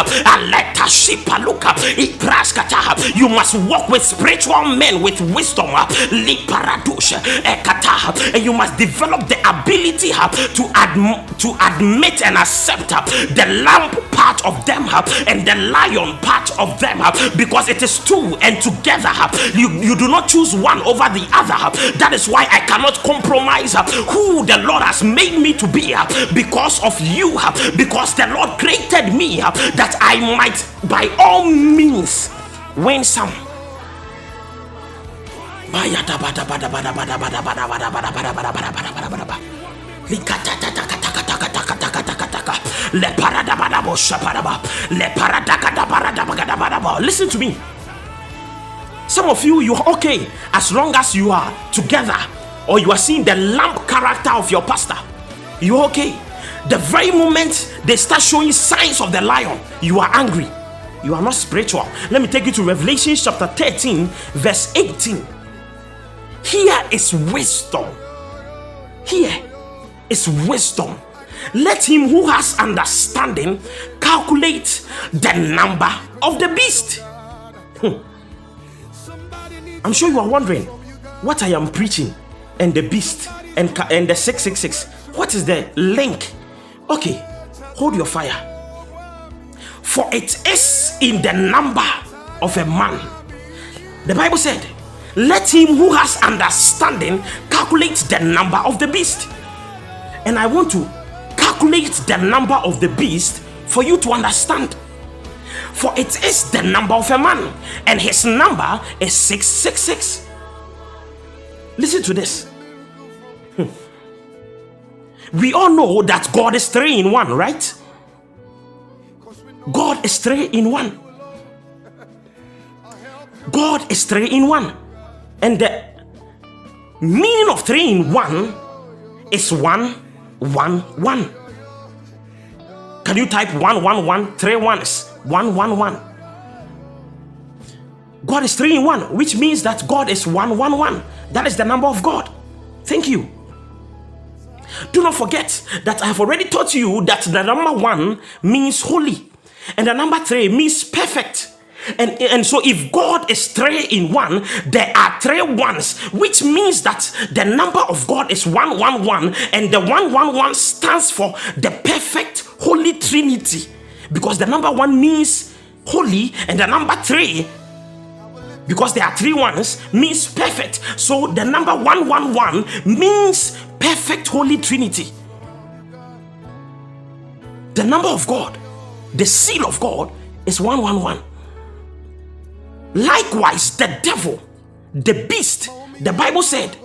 You must walk with spiritual men with wisdom. And you must develop the ability to, adm- to admit and accept the lamb part of them and the lion part of them because it is two and together. You, you do not choose one over the other. That is why i cannot compromise who the lord has made me to be because of you because the lord created me that i might by all means win some Listen to me. Some of you, you are okay as long as you are together or you are seeing the lamp character of your pastor. You're okay. The very moment they start showing signs of the lion, you are angry. You are not spiritual. Let me take you to Revelation chapter 13, verse 18. Here is wisdom. Here is wisdom. Let him who has understanding calculate the number of the beast. Hmm. I'm sure you are wondering what I am preaching and the beast and, and the 666. What is the link? Okay, hold your fire. For it is in the number of a man. The Bible said, Let him who has understanding calculate the number of the beast. And I want to calculate the number of the beast for you to understand. For it is the number of a man, and his number is 666. Listen to this. Hmm. We all know that God is three in one, right? God is three in one. God is three in one. And the meaning of three in one is one, one, one. Can you type one, one, one, three ones? One, one, one. God is three in one, which means that God is one, one, one. That is the number of God. Thank you. Do not forget that I have already taught you that the number one means holy, and the number three means perfect. And, and so, if God is three in one, there are three ones, which means that the number of God is one, one, one, and the one, one, one stands for the perfect Holy Trinity. Because the number one means holy, and the number three, because there are three ones, means perfect. So the number one, one, one means perfect Holy Trinity. The number of God, the seal of God, is 111. Likewise, the devil, the beast, the Bible said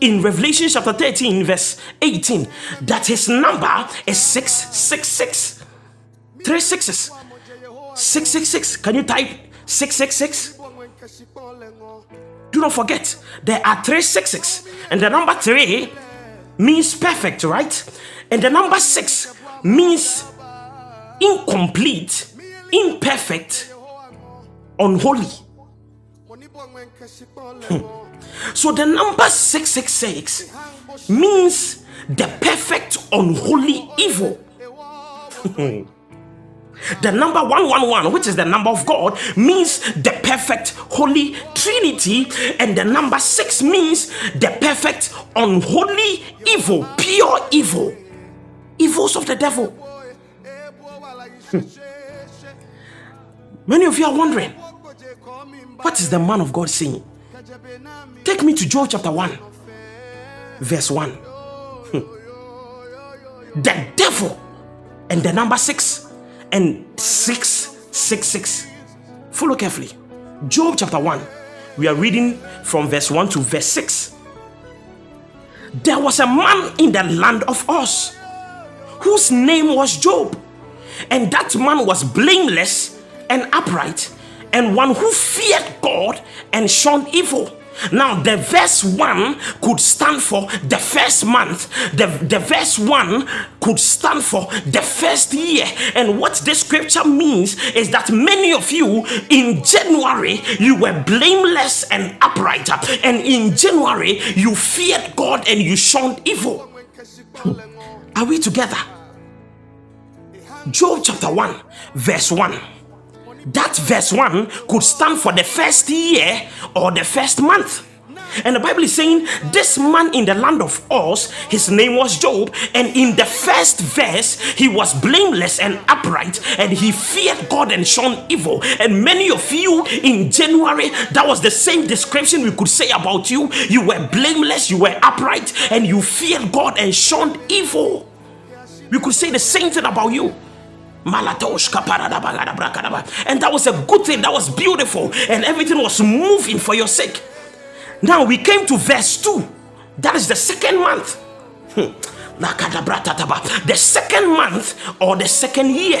in Revelation chapter 13, verse 18, that his number is 666. Three sixes. 666. Can you type 666? Do not forget, there are three sixes, and the number three means perfect, right? And the number six means incomplete, imperfect, unholy. Hmm. So the number 666 means the perfect, unholy evil. The number 111, which is the number of God, means the perfect holy trinity, and the number 6 means the perfect unholy evil, pure evil, evils of the devil. Hmm. Many of you are wondering, what is the man of God saying? Take me to Job chapter 1, verse 1. Hmm. the devil and the number 6 and 666. Follow carefully. Job chapter 1. We are reading from verse 1 to verse 6. There was a man in the land of Uz whose name was Job, and that man was blameless and upright, and one who feared God and shunned evil. Now, the verse 1 could stand for the first month, the, the verse 1 could stand for the first year. And what this scripture means is that many of you in January you were blameless and upright, and in January you feared God and you shunned evil. Are we together? Job chapter 1, verse 1 that verse 1 could stand for the first year or the first month. And the Bible is saying this man in the land of Uz, his name was Job, and in the first verse, he was blameless and upright, and he feared God and shunned evil. And many of you in January, that was the same description we could say about you. You were blameless, you were upright, and you feared God and shunned evil. We could say the same thing about you. And that was a good thing, that was beautiful, and everything was moving for your sake. Now we came to verse 2. That is the second month. Hmm. The second month or the second year.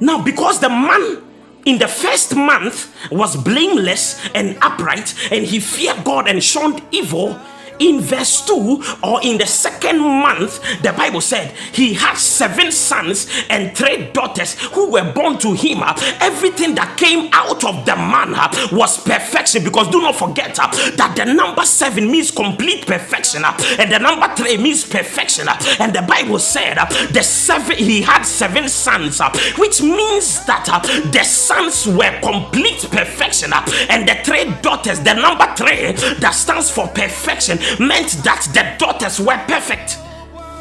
Now, because the man in the first month was blameless and upright, and he feared God and shunned evil, in verse 2 or in the second month, the Bible said he had seven sons and three daughters who were born to him. Everything that came out of the man was perfection because do not forget that the number seven means complete perfection and the number three means perfection. And the Bible said the seven he had seven sons, which means that the sons were complete perfection, and the three daughters, the number three that stands for perfection meant that the daughters were perfect.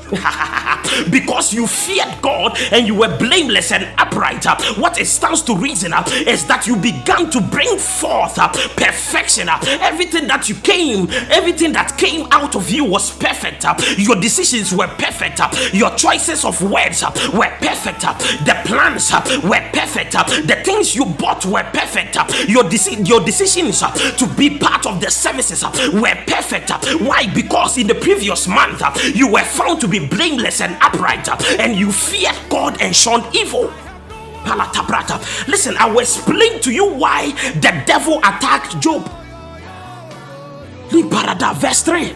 because you feared God and you were blameless and upright. What it stands to reason uh, is that you began to bring forth uh, perfection. Uh, everything that you came, everything that came out of you was perfect. Your decisions were perfect. Your choices of words were perfect. The plans were perfect. The things you bought were perfect. Your, deci- your decisions to be part of the services were perfect. Why? Because in the previous month you were found to be blameless and upright, and you feared God and shunned evil. Listen, I will explain to you why the devil attacked Job. Verse 3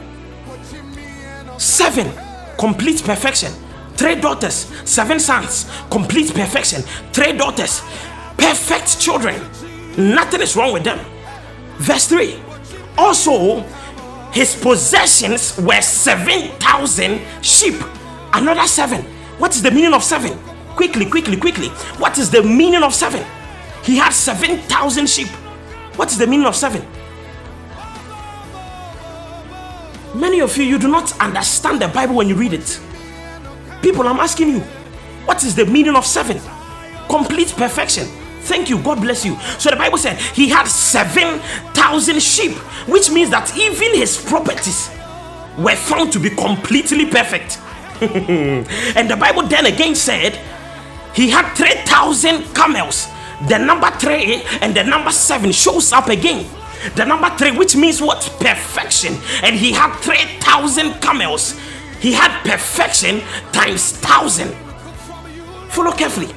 7 complete perfection. Three daughters, seven sons, complete perfection. Three daughters, perfect children. Nothing is wrong with them. Verse 3 also his possessions were 7,000 sheep. Another seven. What is the meaning of seven? Quickly, quickly, quickly. What is the meaning of seven? He had 7,000 sheep. What is the meaning of seven? Many of you, you do not understand the Bible when you read it. People, I'm asking you, what is the meaning of seven? Complete perfection. Thank you. God bless you. So the Bible said he had 7,000 sheep, which means that even his properties were found to be completely perfect. and the Bible then again said he had 3,000 camels. the number three and the number seven shows up again. The number three, which means what? Perfection. And he had 3,000 camels. He had perfection times thousand. Follow carefully.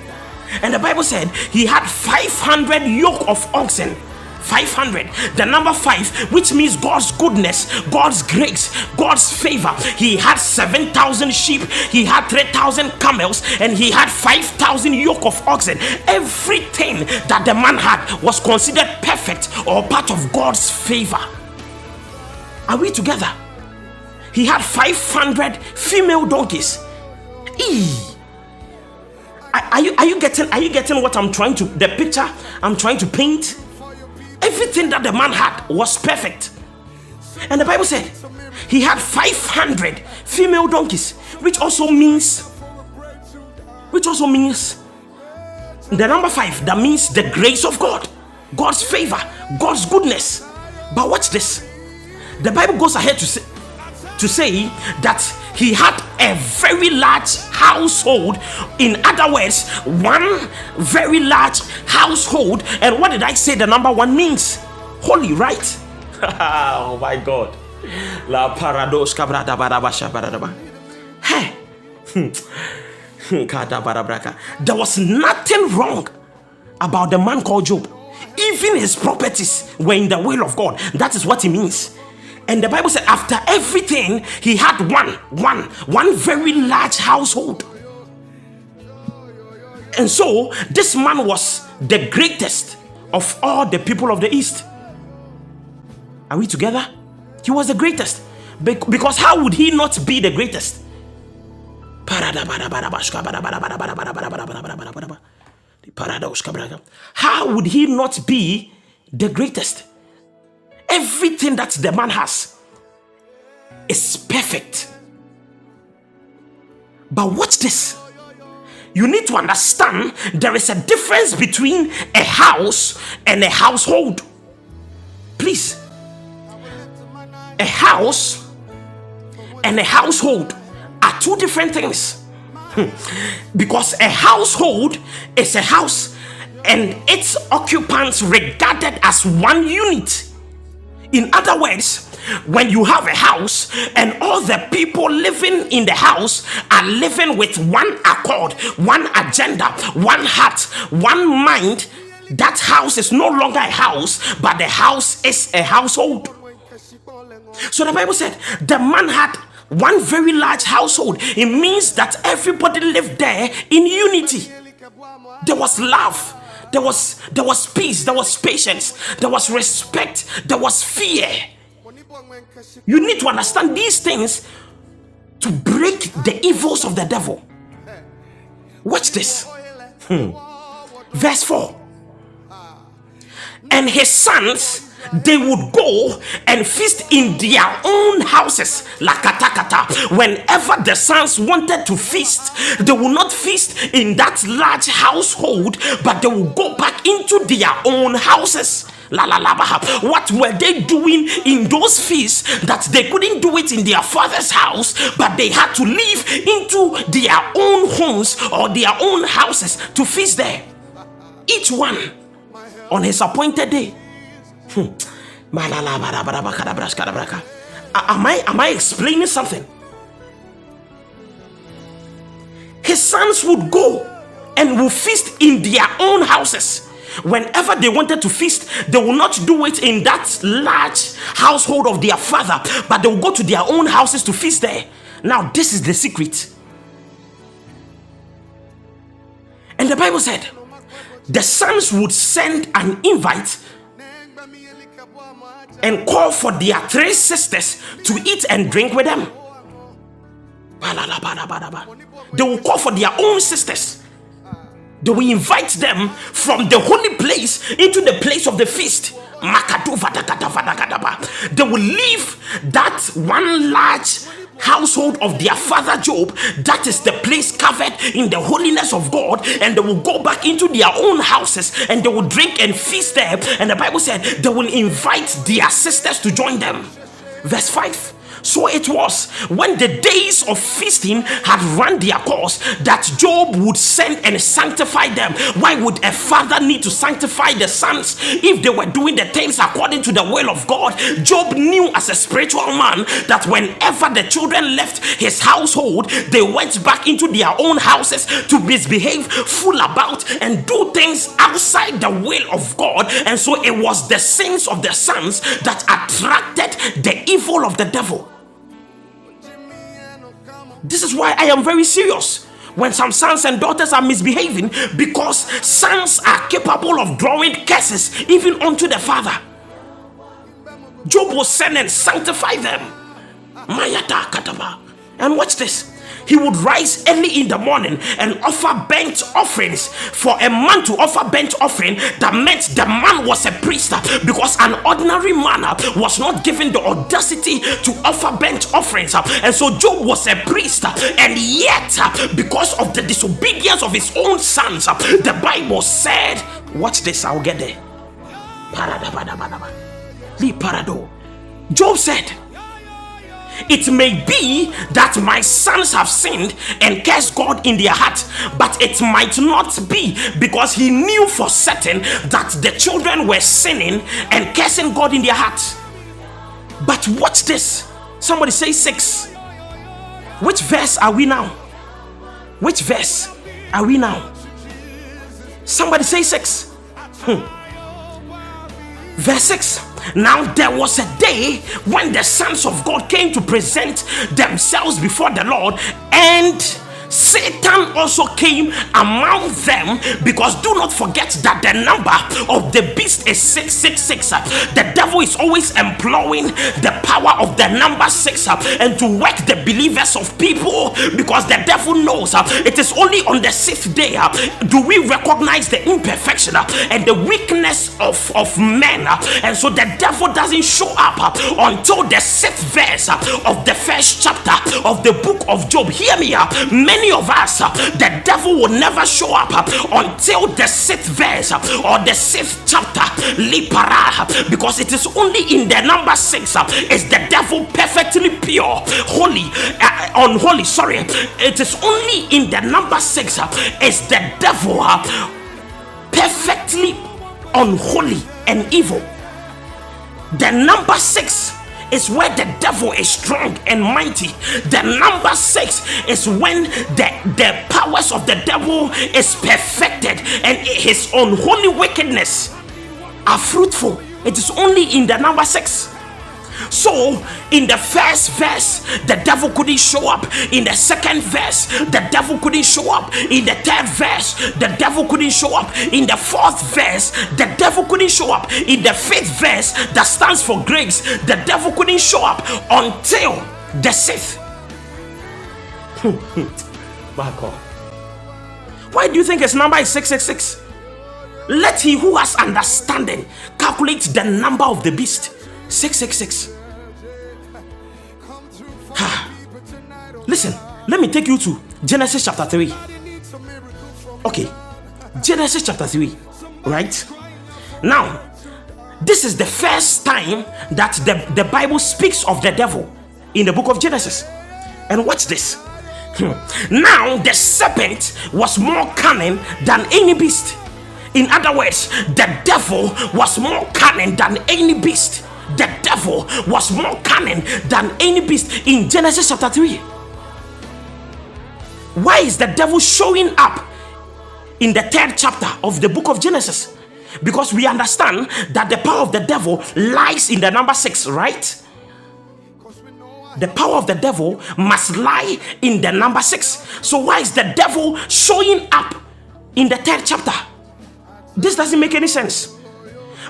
And the Bible said he had 500 yoke of oxen. 500 the number 5 which means God's goodness God's grace God's favor. He had 7000 sheep. He had 3000 camels. And he had 5000 yoke of oxen. Everything that the man had was considered perfect or part of God's favor. Are we together? He had 500 female donkeys. Eee. Are you, are you getting are you getting what I'm trying to the picture I'm trying to paint? Everything that the man had was perfect. And the Bible said he had 500 female donkeys, which also means, which also means the number five, that means the grace of God, God's favor, God's goodness. But watch this. The Bible goes ahead to say, to say that he had a very large household. In other words, one very large household. And what did I say the number one means? Holy, right? oh my God. La parados Hey. there was nothing wrong about the man called Job. Even his properties were in the will of God. That is what he means. And the Bible said, after everything, he had one, one, one very large household. And so, this man was the greatest of all the people of the East. Are we together? He was the greatest. Because how would he not be the greatest? How would he not be the greatest? Everything that the man has is perfect. But watch this. You need to understand there is a difference between a house and a household. Please. A house and a household are two different things. Hmm. Because a household is a house and its occupants regarded as one unit. In other words, when you have a house and all the people living in the house are living with one accord, one agenda, one heart, one mind, that house is no longer a house, but the house is a household. So the Bible said the man had one very large household. It means that everybody lived there in unity. There was love there was there was peace, there was patience, there was respect, there was fear. You need to understand these things to break the evils of the devil. Watch this. Hmm. Verse 4. And his sons they would go and feast in their own houses lakatakata whenever the sons wanted to feast they will not feast in that large household but they will go back into their own houses La, la, la, what were they doing in those feasts that they couldn't do it in their father's house, but they had to leave into their own homes or their own houses to feast there? Each one on his appointed day. Hmm. Am I am I explaining something? His sons would go and will feast in their own houses. Whenever they wanted to feast, they will not do it in that large household of their father, but they will go to their own houses to feast there. Now, this is the secret. And the Bible said the sons would send an invite and call for their three sisters to eat and drink with them. They will call for their own sisters. They will invite them from the holy place into the place of the feast. They will leave that one large household of their father Job, that is the place covered in the holiness of God, and they will go back into their own houses and they will drink and feast there. And the Bible said they will invite their sisters to join them. Verse 5 So it was when the days of feasting had run their course that Job would send and sanctify them. Why would a father need to sanctify the sons if they were doing the things according to the will of God? Job knew as a spiritual man that whenever the children left his household, they went back into their own houses to misbehave, fool about, and do things outside the will of God. And so it was the sins of the sons that attracted the evil of the devil. This is why I am very serious when some sons and daughters are misbehaving because sons are capable of drawing curses even unto the father. Job will send and sanctify them. And watch this he would rise early in the morning and offer burnt offerings. For a man to offer burnt offering, that meant the man was a priest because an ordinary man was not given the audacity to offer burnt offerings. And so Job was a priest, and yet, because of the disobedience of his own sons, the Bible said, Watch this, I'll get there. Job said, it may be that my sons have sinned and cursed God in their heart, but it might not be because he knew for certain that the children were sinning and cursing God in their heart. But watch this. Somebody say six. Which verse are we now? Which verse are we now? Somebody say six. Hmm. Verse 6 now there was a day when the sons of God came to present themselves before the Lord and Satan also came among them because do not forget that the number of the beast is 666. The devil is always employing the power of the number 6 and to work the believers of people because the devil knows it is only on the sixth day do we recognize the imperfection and the weakness of, of men. And so the devil doesn't show up until the sixth verse of the first chapter of the book of Job. Hear me, many many of us, uh, the devil will never show up uh, until the sixth verse uh, or the sixth chapter, because it is only in the number six is the devil perfectly pure, holy, unholy. Sorry, it is only in the number six is the devil perfectly unholy and evil. The number six is where the devil is strong and mighty. The number six is when the, the powers of the devil is perfected and his unholy wickedness are fruitful. It is only in the number six. So, in the first verse, the devil couldn't show up. In the second verse, the devil couldn't show up. In the third verse, the devil couldn't show up. In the fourth verse, the devil couldn't show up. In the fifth verse, that stands for grace, the devil couldn't show up until the sixth. My God. Why do you think his number is 666? Let he who has understanding calculate the number of the beast. 666. Listen, let me take you to Genesis chapter 3. Okay, Genesis chapter 3, right? Now, this is the first time that the, the Bible speaks of the devil in the book of Genesis. And watch this. Hmm. Now, the serpent was more cunning than any beast. In other words, the devil was more cunning than any beast the devil was more cunning than any beast in Genesis chapter 3. Why is the devil showing up in the third chapter of the book of Genesis? Because we understand that the power of the devil lies in the number six, right? The power of the devil must lie in the number six. So, why is the devil showing up in the third chapter? This doesn't make any sense.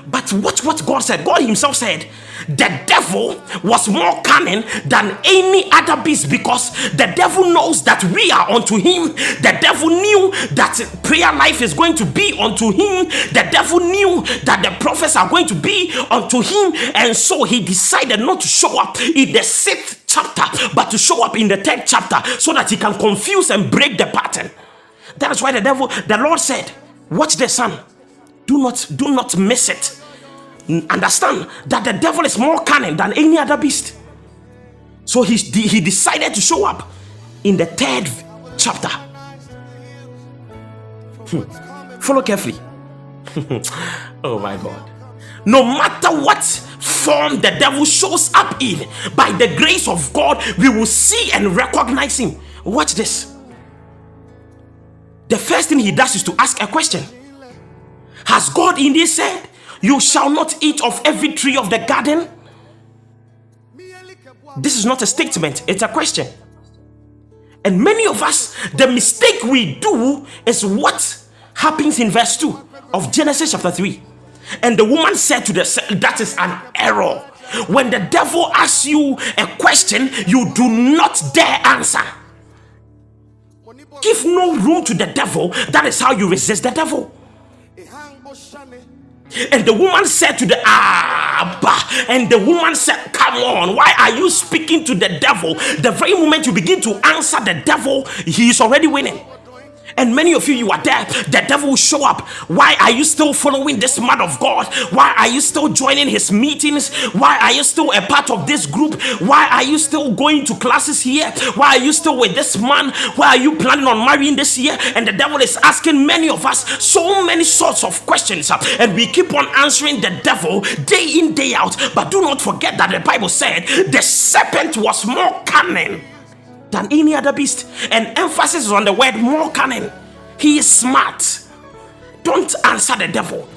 But watch what God said. God Himself said, the devil was more cunning than any other beast because the devil knows that we are unto him. The devil knew that prayer life is going to be unto him. The devil knew that the prophets are going to be unto him. And so he decided not to show up in the sixth chapter, but to show up in the third chapter so that he can confuse and break the pattern. That is why the devil, the Lord said, Watch the sun do not do not miss it. Understand that the devil is more cunning than any other beast. So he, he decided to show up in the third chapter. Hmm. Follow carefully. oh my God. No matter what form the devil shows up in, by the grace of God, we will see and recognize him. Watch this. The first thing he does is to ask a question Has God indeed said, You shall not eat of every tree of the garden? This is not a statement, it's a question. And many of us, the mistake we do is what happens in verse 2 of Genesis chapter 3. And the woman said to the that is an error. When the devil asks you a question, you do not dare answer. Give no room to the devil. That is how you resist the devil. And the woman said to the Abba, and the woman said, Come on, why are you speaking to the devil? The very moment you begin to answer the devil, he is already winning. And many of you, you are there. The devil will show up. Why are you still following this man of God? Why are you still joining his meetings? Why are you still a part of this group? Why are you still going to classes here? Why are you still with this man? Why are you planning on marrying this year? And the devil is asking many of us so many sorts of questions. And we keep on answering the devil day in, day out. But do not forget that the Bible said the serpent was more cunning than any other beast. And emphasis is on the word more cunning. He is smart. Don't answer the devil.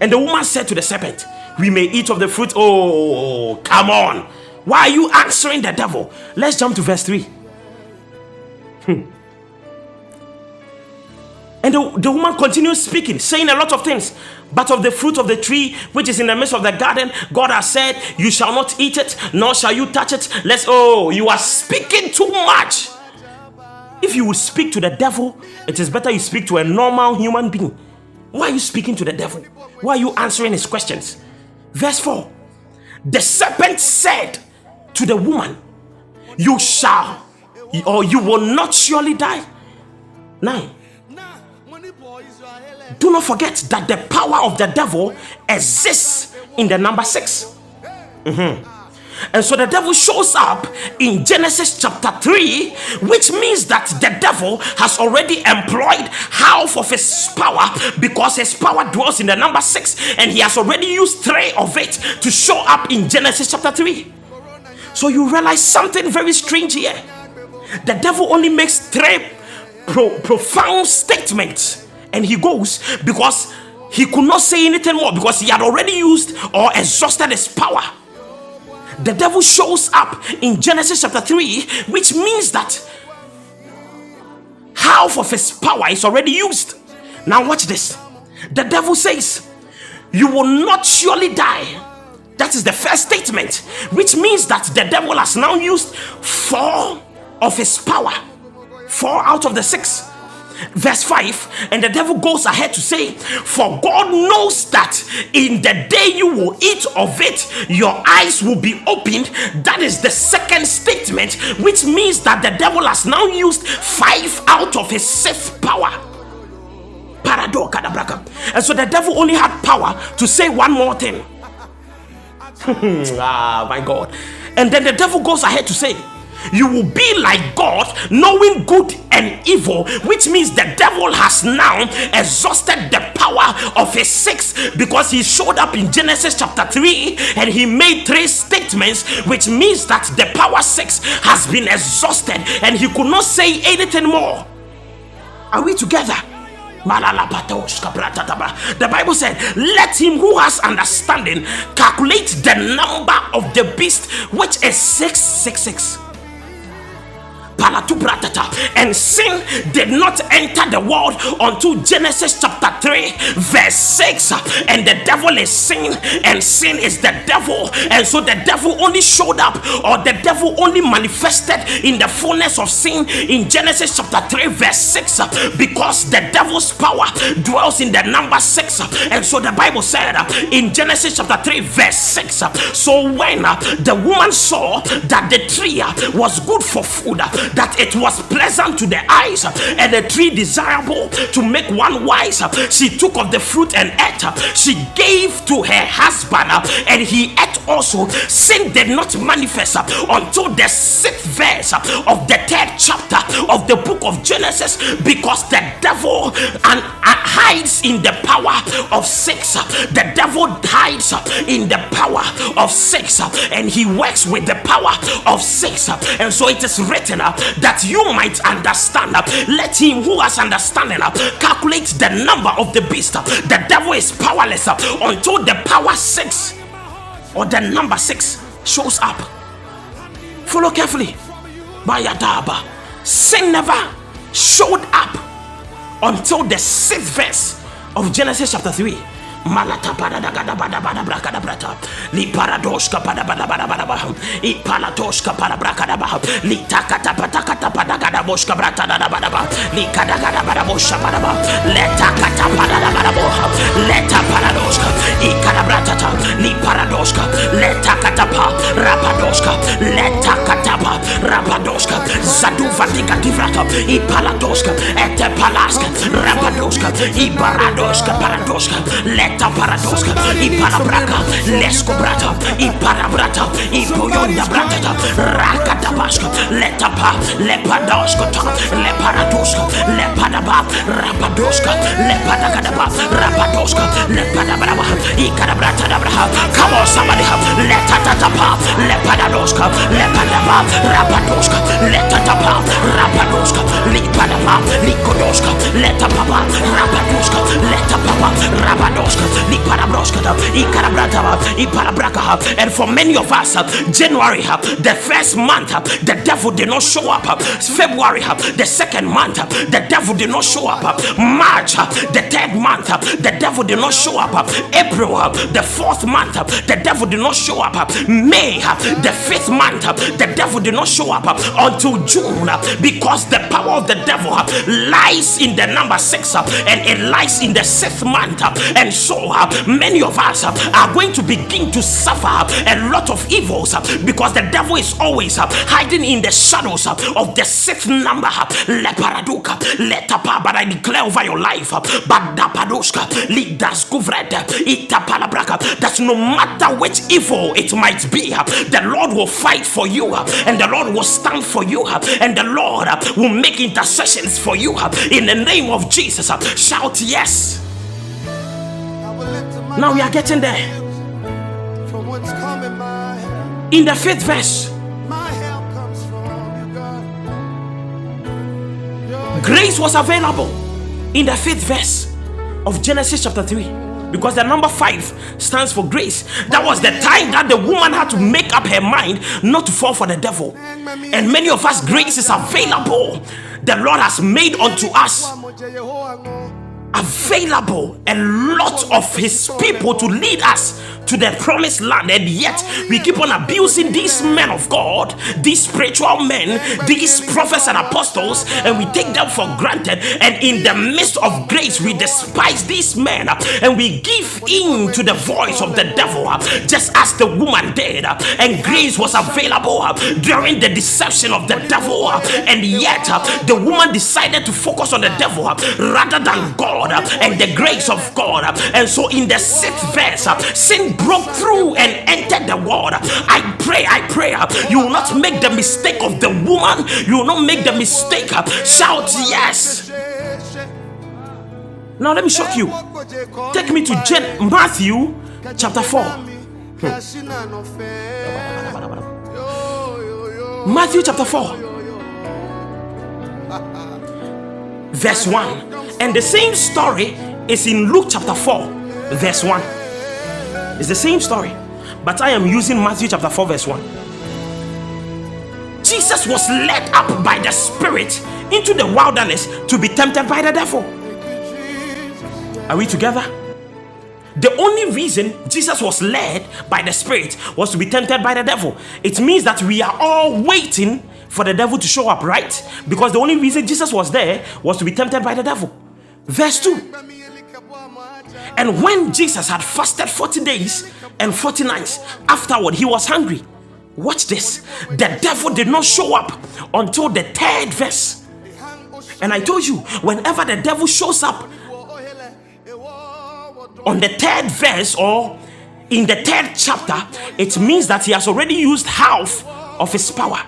And the woman said to the serpent, We may eat of the fruit. Oh, come on. Why are you answering the devil? Let's jump to verse 3. Hmm. And the, the woman continues speaking, saying a lot of things. But of the fruit of the tree which is in the midst of the garden, God has said, You shall not eat it, nor shall you touch it. Let's, oh, you are speaking too much. If you would speak to the devil, it is better you speak to a normal human being. Why are you speaking to the devil? Why are you answering his questions? Verse 4 The serpent said to the woman, You shall, or you will not surely die. 9 do not forget that the power of the devil exists in the number 6 mm-hmm. And so the devil shows up in Genesis chapter 3, which means that the devil has already employed half of his power because his power dwells in the number 6, and he has already used three of it to show up in Genesis chapter 3. So you realize something very strange here. The devil only makes three pro- profound statements and he goes because he could not say anything more because he had already used or exhausted his power. The devil shows up in Genesis chapter 3, which means that half of his power is already used. Now, watch this. The devil says, You will not surely die. That is the first statement, which means that the devil has now used four of his power, four out of the six verse 5 and the devil goes ahead to say for god knows that in the day you will eat of it your eyes will be opened. That is the second statement which means that the devil has now used five out of his sixth power. And so the devil only had power to say one more thing. Ah my god. And then the devil goes ahead to say you will be like God, knowing good and evil, which means the devil has now exhausted the power of his six because he showed up in Genesis chapter 3 and he made three statements, which means that the power six has been exhausted and he could not say anything more. Are we together? The Bible said, Let him who has understanding calculate the number of the beast, which is 666. And sin did not enter the world until Genesis chapter 3, verse 6. And the devil is sin, and sin is the devil. And so the devil only showed up, or the devil only manifested in the fullness of sin in Genesis chapter 3, verse 6, because the devil's power dwells in the number 6. And so the Bible said in Genesis chapter 3, verse 6. So when the woman saw that the tree was good for food, that it was pleasant to the eyes and a tree desirable to make one wise. She took of the fruit and ate. She gave to her husband and he ate also. Sin did not manifest until the sixth verse of the third chapter of the book of Genesis because the devil and, hides in the power of six. The devil hides in the power of six and he works with the power of six. And so it is written that you might understand. Let him who has understanding calculate the number of the beast. The devil is powerless until the power six or the number six shows up. Follow carefully. Bayadaba. Sin never showed up until the sixth verse of Genesis chapter 3 malata pada da gada bada bada braka da brata. Li paradoska pada bada bada bada bah i palatoska pada braka da bah li takata pata kata pada gada boska brata da bada bah li kada gada bada bosha bada bah leta kata pada da bada boha leta paradoska i kada brata ta paradoska leta kata rapadoska leta kata rapadoska zadu vadika divrata i paladoska ete palaska rapadoska i paradoska leta paradoska, i palabraka, lesko brata, i parabrata, i poyonda brata, raka leta pa, le padoska, le paradoska, rapadoska, le padakadaba, rapadoska, le Come on, somebody, leta tatapa, le padadoska, le padaba, rapadoska, leta tapa, rapadoska, li padaba, li kodoska, leta papa, rapadoska, leta papa, rapadoska. And for many of us, January, the first month, the devil did not show up. February, the second month, the devil did not show up. March, the third month, the devil did not show up. April, the fourth month, the devil did not show up. May, the fifth month, the devil did not show up until June because the power of the devil lies in the number six and it lies in the sixth month. And so many of us are going to begin to suffer a lot of evils because the devil is always hiding in the shadows of the sixth number. Leparaduka, letapa, but I declare over your life, but itapalabraka, that no matter which evil it might be, the Lord will fight for you, and the Lord will stand for you, and the Lord will make intercessions for you in the name of Jesus. Shout yes. Now we are getting there. In the fifth verse, grace was available. In the fifth verse of Genesis chapter 3 because the number five stands for grace. That was the time that the woman had to make up her mind not to fall for the devil. And many of us, grace is available. The Lord has made unto us available a lot of his people to lead us to the promised land, and yet we keep on abusing these men of God, these spiritual men, these prophets and apostles, and we take them for granted. And in the midst of grace, we despise these men and we give in to the voice of the devil, just as the woman did. And grace was available during the deception of the devil, and yet the woman decided to focus on the devil rather than God Uh, and the grace of God. Uh, and so, in the sixth verse, uh, sin broke through and entered the world. I pray, I pray, you will not make the mistake of the woman, you will not make the mistake. Shout yes. Now, let me shock you. Take me to Jen- Matthew chapter 4. Hmm. Matthew chapter 4, verse 1. And the same story is in Luke chapter 4, verse 1. It's the same story, but I am using Matthew chapter 4, verse 1. Jesus was led up by the Spirit into the wilderness to be tempted by the devil. Are we together? The only reason Jesus was led by the Spirit was to be tempted by the devil. It means that we are all waiting for the devil to show up, right? Because the only reason Jesus was there was to be tempted by the devil. Verse 2 and when Jesus had fasted 40 days and 40 nights, afterward he was hungry. Watch this. The devil did not show up until the third verse. And I told you, whenever the devil shows up on the third verse or in the third chapter, it means that he has already used half of his power.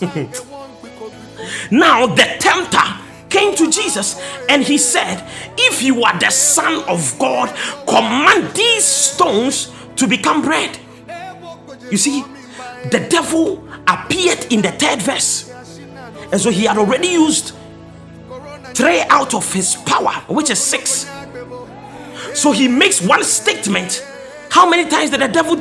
now, the tempter came to Jesus and he said, If you are the Son of God, command these stones to become bread. You see, the devil appeared in the third verse, and so he had already used three out of his power, which is six. So he makes one statement. How many times did the devil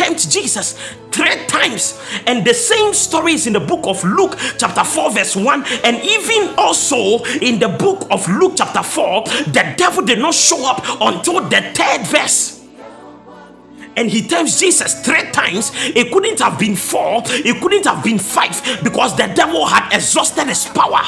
tempt Jesus? Three times. And the same story is in the book of Luke, chapter 4, verse 1. And even also in the book of Luke, chapter 4, the devil did not show up until the third verse and he tells Jesus three times it couldn't have been four, it couldn't have been five because the devil had exhausted his power.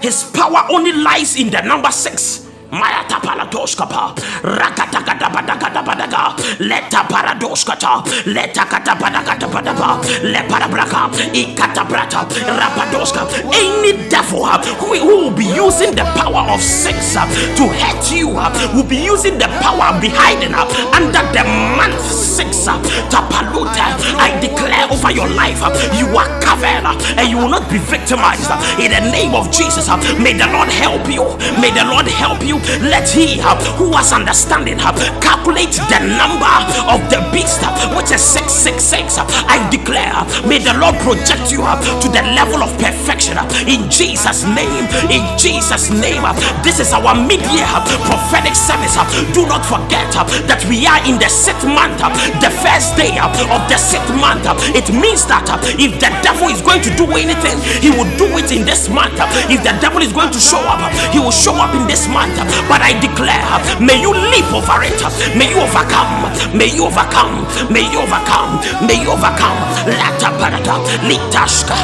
His power only lies in the number six. Mayata palatoskapa, rakatakata badagada badaga, leta paradoskata, leta kata badagada badaba, le parabraka, ikata brata, rapadoska. Any devil uh, who, who will be using the power of sex uh, to hurt you uh, will be using the power behind it under the month six. Tapaluta, I declare over your life, you are covered and you will not be victimized. In the name of Jesus, may the Lord help you. May the Lord help you let he uh, who has understanding uh, calculate the number of the beast, uh, which is 666. Uh, I declare, uh, may the Lord project you up to the level of perfection in Jesus' name. In Jesus' name, this is our mid year prophetic service. Do not forget that we are in the sixth month, the first day of the sixth month. It means that if the devil is going to do anything, he will do it in this month. If the devil is going to show up, he will show up in this month. But I declare, may you leap over it. May you overcome. May you overcome. May you overcome. May you overcome. Lata parada, litashka,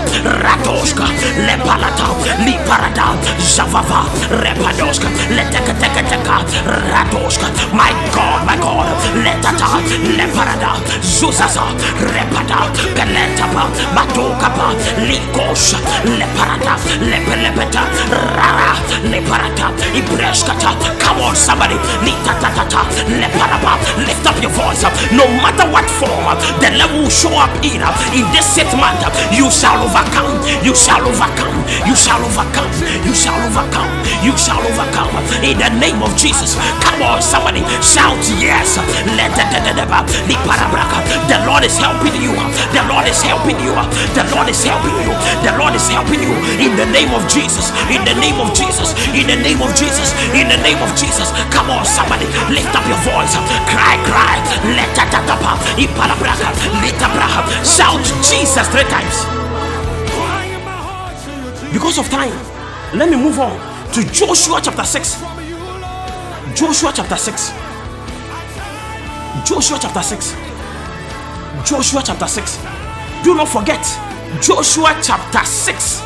ratoshka, lepalata, liparada, javava, repadoshka, letekateka, ratoshka. My God, my God, letata, leparada, zuzaza, repada, peletapa, batokapa, likosha, leparada, lepelepeta, rara, leparata, ibreshkata. Come on, somebody, lift up your voice. No matter what form the level will show up in, in this sixth month, you shall overcome, you shall overcome, you shall overcome, you shall overcome, you shall overcome. In the name of Jesus, come on, somebody, shout yes. The Lord is helping you. The Lord is helping you. The Lord is helping you. The Lord is helping you. In the name of Jesus. In the name of Jesus. In the name of Jesus. In the name of Jesus. Come on, somebody, lift up your voice. Cry, cry. Let Shout Jesus three times. Because of time, let me move on to Joshua chapter 6. Joshua chapter 6. Joshua chapter 6. Joshua chapter 6. Do not forget Joshua chapter 6.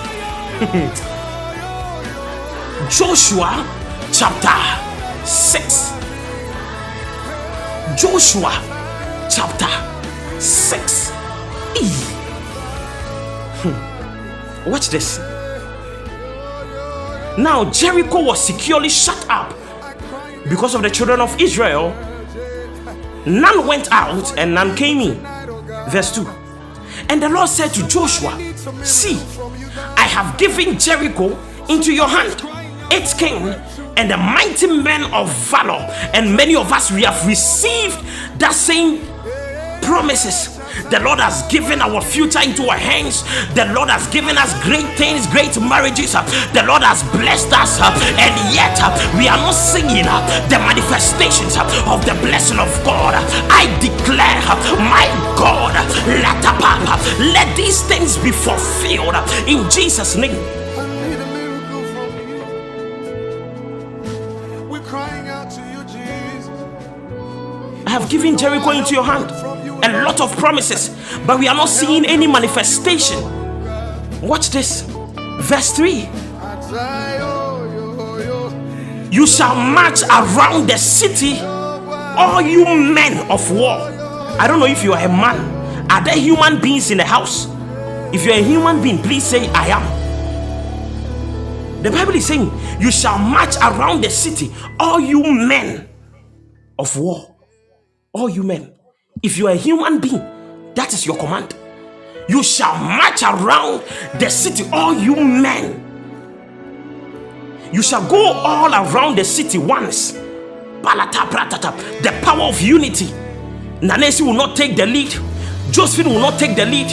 Joshua chapter 6. Joshua chapter 6. Hmm. Watch this. Now, Jericho was securely shut up because of the children of Israel. None went out and none came in. Verse 2. And the Lord said to Joshua, See, I have given Jericho into your hand, its king, and the mighty men of valor. And many of us, we have received that same promises the Lord has given our future into our hands. The Lord has given us great things, great marriages. The Lord has blessed us, and yet we are not seeing the manifestations of the blessing of God. I declare, my God, let these things be fulfilled in Jesus' name. Have given Jericho into your hand a lot of promises, but we are not seeing any manifestation. Watch this. Verse 3 You shall march around the city, all you men of war. I don't know if you are a man. Are there human beings in the house? If you're a human being, please say, I am. The Bible is saying, You shall march around the city, all you men of war. All you men. If you are a human being, that is your command. You shall march around the city, all you men. You shall go all around the city once. The power of unity. Nanesi will not take the lead. Josephine will not take the lead.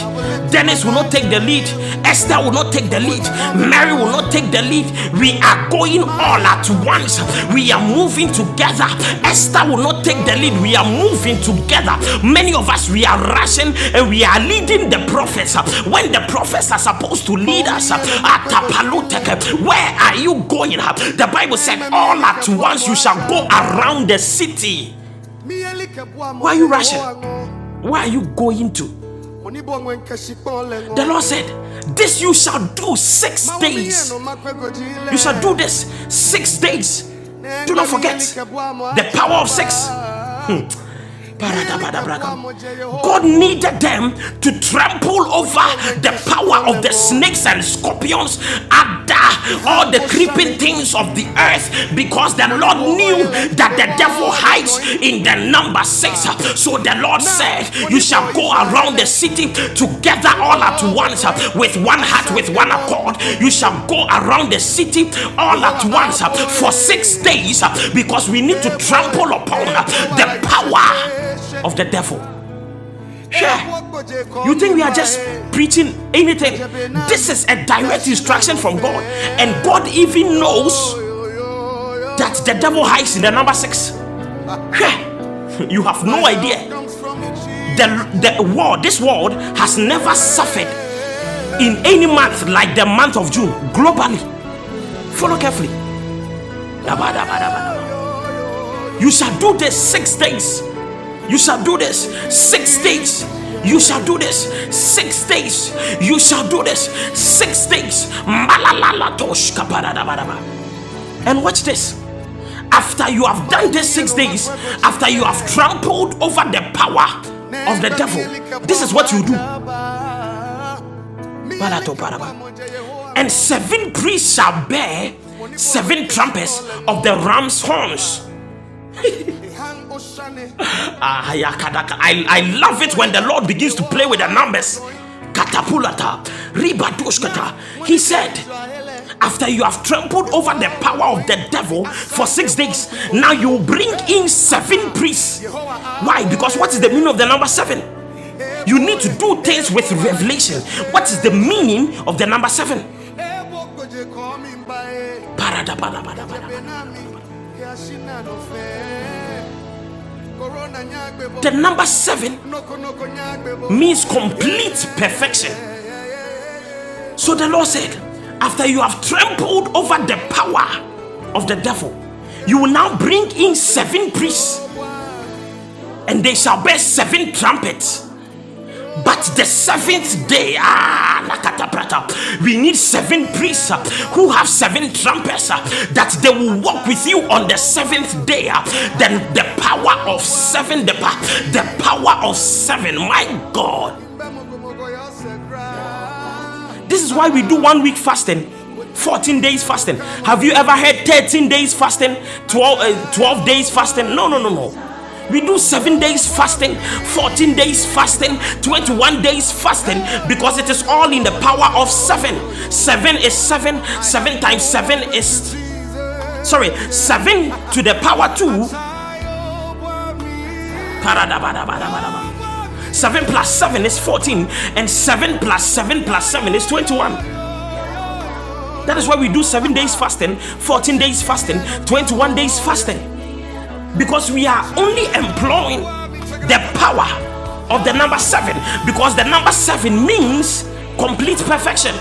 Dennis will not take the lead. Esther will not take the lead. Mary will not take the lead. We are going all at once. We are moving together. Esther will not take the lead. We are moving together. Many of us, we are rushing and we are leading the prophets. When the prophets are supposed to lead us, where are you going? The Bible said, All at once you shall go around the city. Why are you rushing? Where are you going to? The Lord said, This you shall do six days. You shall do this six days. Do not forget the power of six. Hmm. God needed them to trample over the power of the snakes and scorpions, other all the creeping things of the earth, because the Lord knew that the devil hides in the number six. So the Lord said, You shall go around the city together all at once with one heart, with one accord. You shall go around the city all at once for six days because we need to trample upon the power of the devil. Yeah. You think we are just preaching anything? This is a direct instruction from God, and God even knows that the devil hides in the number six. Yeah. You have no idea. The, the world, this world has never suffered in any month like the month of June globally. Follow carefully. You shall do this six days you shall do this six days. You shall do this six days. You shall do this six days. And watch this. After you have done this six days, after you have trampled over the power of the devil, this is what you do. And seven priests shall bear seven trumpets of the ram's horns. Ah, I, love it when the Lord begins to play with the numbers. Katapulata, ribadushkata. He said, after you have trampled over the power of the devil for six days, now you bring in seven priests. Why? Because what is the meaning of the number seven? You need to do things with revelation. What is the meaning of the number seven? The number seven means complete perfection. So the Lord said, after you have trampled over the power of the devil, you will now bring in seven priests, and they shall bear seven trumpets. But the seventh day, ah, we need seven priests uh, who have seven trumpets uh, that they will walk with you on the seventh day. Uh, then the power of seven, the, the power of seven, my God. This is why we do one week fasting. 14 days fasting. Have you ever had 13 days fasting? 12, uh, 12 days fasting? No, no, no, no. We do seven days fasting, 14 days fasting, 21 days fasting because it is all in the power of seven. Seven is seven, seven times seven is sorry, seven to the power two. Seven plus seven is 14, and seven plus seven plus seven is 21. That is why we do seven days fasting, 14 days fasting, 21 days fasting because we are only employing the power of the number seven because the number seven means complete perfection.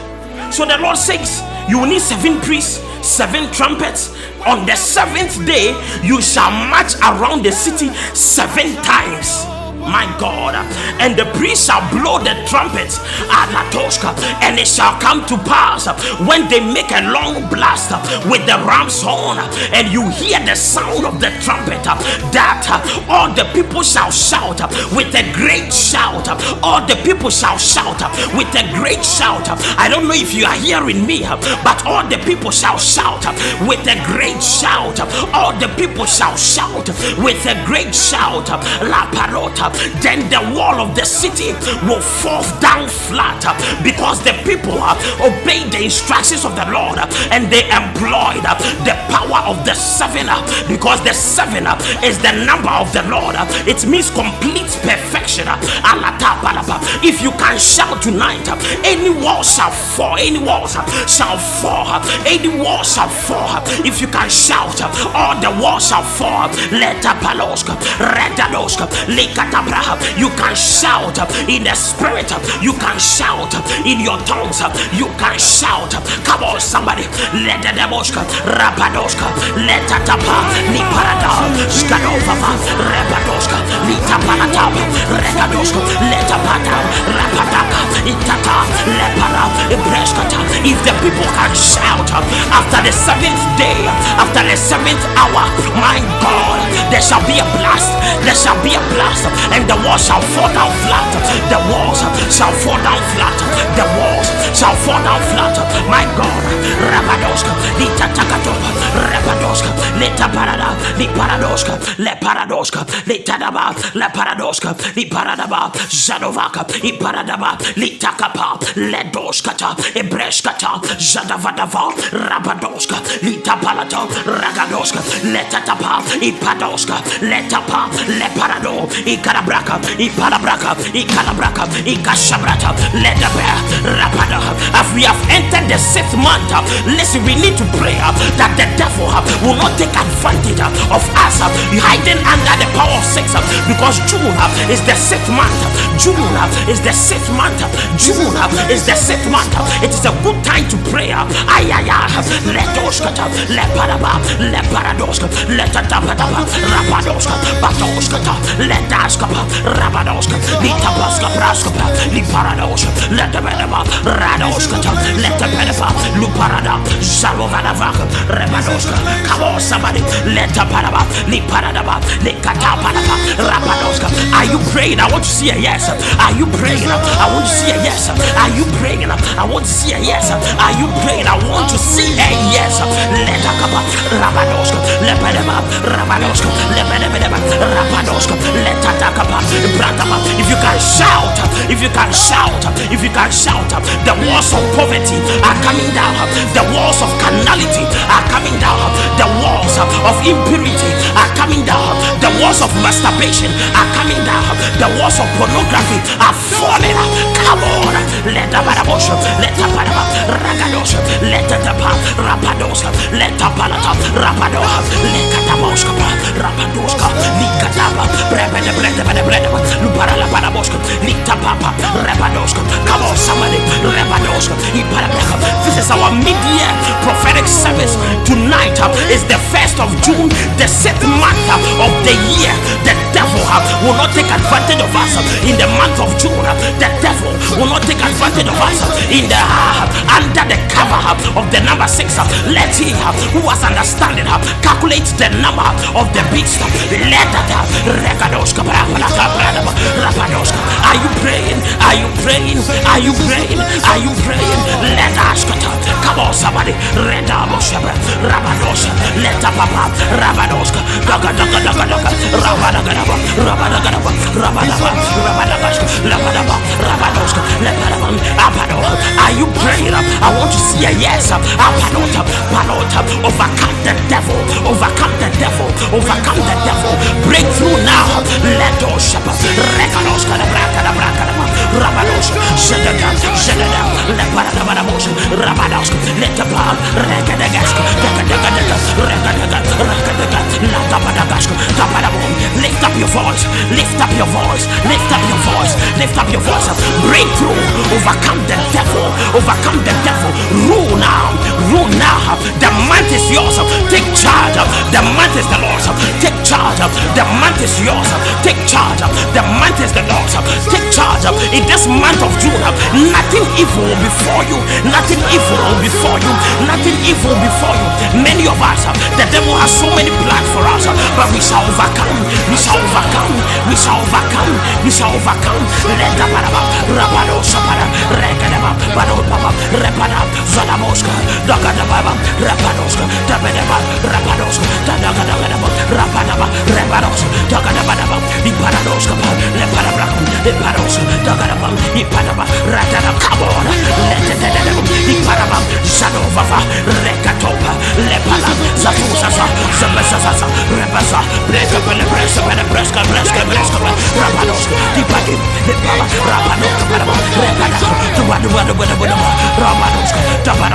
So the Lord says, You will need seven priests, seven trumpets. On the seventh day, you shall march around the city seven times. My God. And the priest shall blow the trumpets, Anatoshka, and it shall come to pass when they make a long blast with the ram's horn, and you hear the sound of the trumpet, that all the people shall shout with a great shout. All the people shall shout with a great shout. I don't know if you are hearing me, but all the people shall shout with a great shout. All the people shall shout with a great shout. La parota. Then the wall of the city will fall down flat uh, because the people uh, obeyed the instructions of the Lord uh, and they employed the power of the seven because the seven is the number of the Lord. It means complete perfection. If you can shout tonight, any wall shall fall, any walls shall fall, any wall shall fall. If you can shout, all the walls shall fall. Let up you can shout in the spirit, you can shout in your tongues, you can shout. Come on, somebody, let the demoshka, rapadoshka, let the tapa, niparada, skadova, rapadoshka, nitapanatapa, regadoshka, let apata, rapadaka, itata, lepara, ibreskata. If the people can shout after the seventh day, after the seventh hour, my God, there shall be a blast, there shall be a blast, and the walls shall fall down flat. The walls shall fall down flat. The walls shall fall down flat. My God, Rabadoska, Lita Takatopa, Rabadoska, Lita Parada, Li Paradoska, Le Paradoska, Lita Daba, Le Paradoska, Li Paradaba, Zadovaka, I Paradaba, Lita Kapa, Le Doskata, Ebreskata, Zadavadava, Rabadoska, Lita Palata, Ragadoska, Leta Tapa, I Padoska, Leta Le Parado, I Carabraca, I Palabraca, I Calabraca, I Cashabrata, let the bear, Rapada. As we have entered the sixth month, listen, we need to pray uh, that the devil uh, will not take advantage uh, of us hiding under the power of sex because June is the sixth month. June is the sixth month. June is the sixth month. It is a good time to pray. Ay, ay, ay. Let Oskata, let Paraba, let Paradoska, let Tapadaba, Rapadoska, Batoskata, let Rabadoska, Lita Baska, Praskapa, Liparadoska, let the Bedaba, Radoskata, let the Bedaba, Luparada, Salovadavaka, Rebadoska. Come on, somebody, let the Paraba, Liparadaba, Likata Paraba, Rapadoska. Are you praying? I want to see a yes. Are you praying? I want to see a yes. Are you praying? I want to see a yes. Are you praying? I want to see a yes. Let the Kapa, Rabadoska, Lepedaba, Rabadoska, Lepedaba, Rabadoska, let the Kapa, Brataba. If you can shout, if you can shout, if you can shout, the walls of poverty are coming down, the walls of carnality are coming down, the walls of impurity are coming down, the walls of masturbation are coming down, the walls of pornography are falling. Come on, let the barabosha, let the baraba, ragadosha, let the tapa, rapadosa, let the palata, rapadoha, let the tamoska, rapadoska, likataba, brebe, brebe, This is our mid-year prophetic service. Tonight uh, is the first of June, the sixth month uh, of the year. The devil uh, will not take advantage of us uh, in the month of June. uh, The devil will not take advantage of us uh, in the uh, under the cover uh, of the number six. uh, Let he uh, who has understanding uh, calculate the number of the beast. uh, Let that uh, Are you praying? Are you praying? Are you praying? Are you praying? Let us out. Come on, somebody. Redabosha, oh, Rabadosha, let up papa, Rabadoska, Daga Daga Daga Daga, Rabadagadaba, Rabadagadaba, Rabadaba, Rabadagaska, Labadaba, Rabadoska, Lepadaban, Apado. Are you praying? I want to see a yes. Apanota, Panota, overcome the devil, overcome the devil, overcome the devil. Breakthrough now. Let us shepherd, Rekanoska, the Braka, the Braka, Rabadoska, Shedada, Leparadabadaboska, Rabadoska, let the bar, Rekadagaska, Rekadagaska, Rekadagaska, Rekadagaska, Latabadagaska, Tapadabum. Lift up your voice, lift up your voice, lift up your voice, lift up your voice. Breakthrough. Overcome the devil. Overcome the devil. Rule now. Rule now. The month is yours. Take charge. The month is the Lord's. Take charge. The month is yours. Take charge. The month is the Lord's. Take charge. This month of June, nothing evil will before you. Nothing evil will before you. Nothing evil before you. Many of us, the devil has so many plans for us, but we shall overcome. We shall overcome. We shall overcome. We shall overcome. The baraba, rabado sapara, regadaba, bado baba, repada, zalamoska, rapanaba reparos takanaba iparados kapa le parabraku le paros takanaba ba, ratana kabon le tetelele iparaba zanovava rekatopa le palam zafusa za zabesa za repesa breka pele bresa pele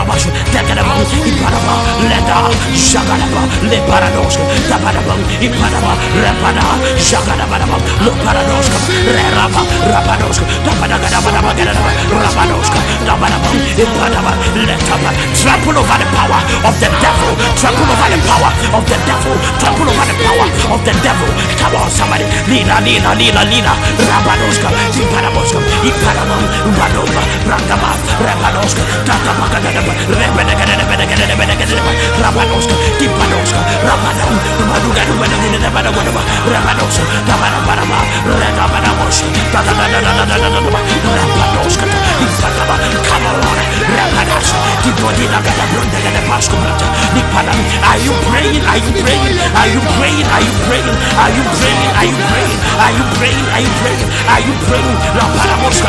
tabarabashu, tegadaba, iparaba, leda, shagadaba, leparadoska, tabaraba, iparaba, repada, shagadaba, leparadoska, reraba, rapadoska, tabadagadaba, gadaba, rapadoska, tabaraba, iparaba, letaba, trample over the power of the devil, trample over the power of the devil, trample over the power of the devil. Come on, somebody, lina, lina, lina, lina, rapadoska, iparaboska, iparaba, badoma, brandaba, rapadoska, tatabagadaba, rebedegedebedegedebedegedeba, rapadoska, tipanoska, rapadam, badugadubedegedebedegedeba, rapadoska, tabarabaraba, redabadaboska, tadadadadadadadadaba, rapadoska, ipadaba, come on, rapadas, tipodinagadabrondegedebaskobrata, nipadam. Are you praying? Are you praying? Are you praying? Are you praying? Are you praying? Are you praying? Are you praying? Are you praying? Are you praying? Rapadaboska,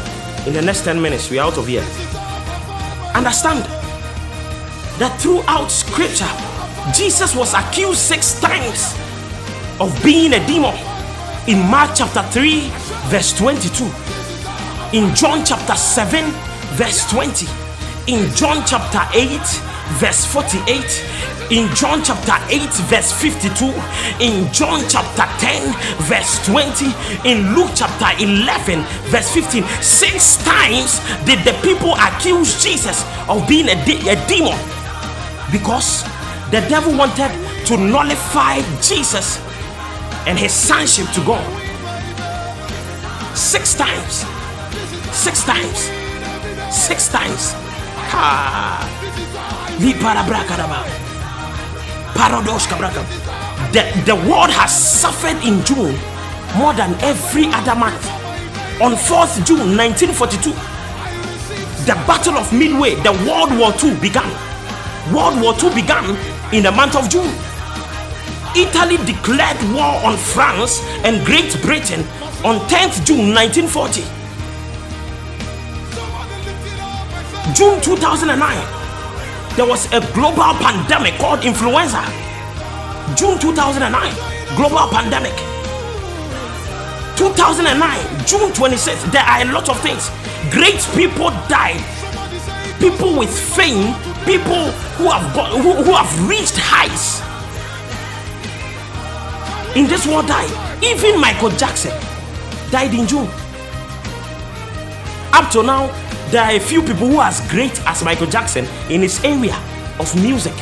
In the next 10 minutes, we are out of here. Understand that throughout scripture, Jesus was accused six times of being a demon. In Mark chapter 3, verse 22. In John chapter 7, verse 20. In John chapter 8, verse 48 in John chapter 8, verse 52, in John chapter 10, verse 20, in Luke chapter 11, verse 15. Six times did the people accuse Jesus of being a, de- a demon because the devil wanted to nullify Jesus and his sonship to God. Six times, six times, six times. Ha! Paradox Kabraka. The, the world has suffered in June more than every other month. On 4th June 1942, the Battle of Midway, the World War II began. World War II began in the month of June. Italy declared war on France and Great Britain on 10th June 1940. June 2009, there was a global pandemic called influenza. June 2009, global pandemic. 2009, June 26th, there are a lot of things. Great people died. People with fame, people who have got, who, who have reached heights in this world died. Even Michael Jackson died in June. Up to now, there are a few people who are as great as Michael Jackson in his area of music.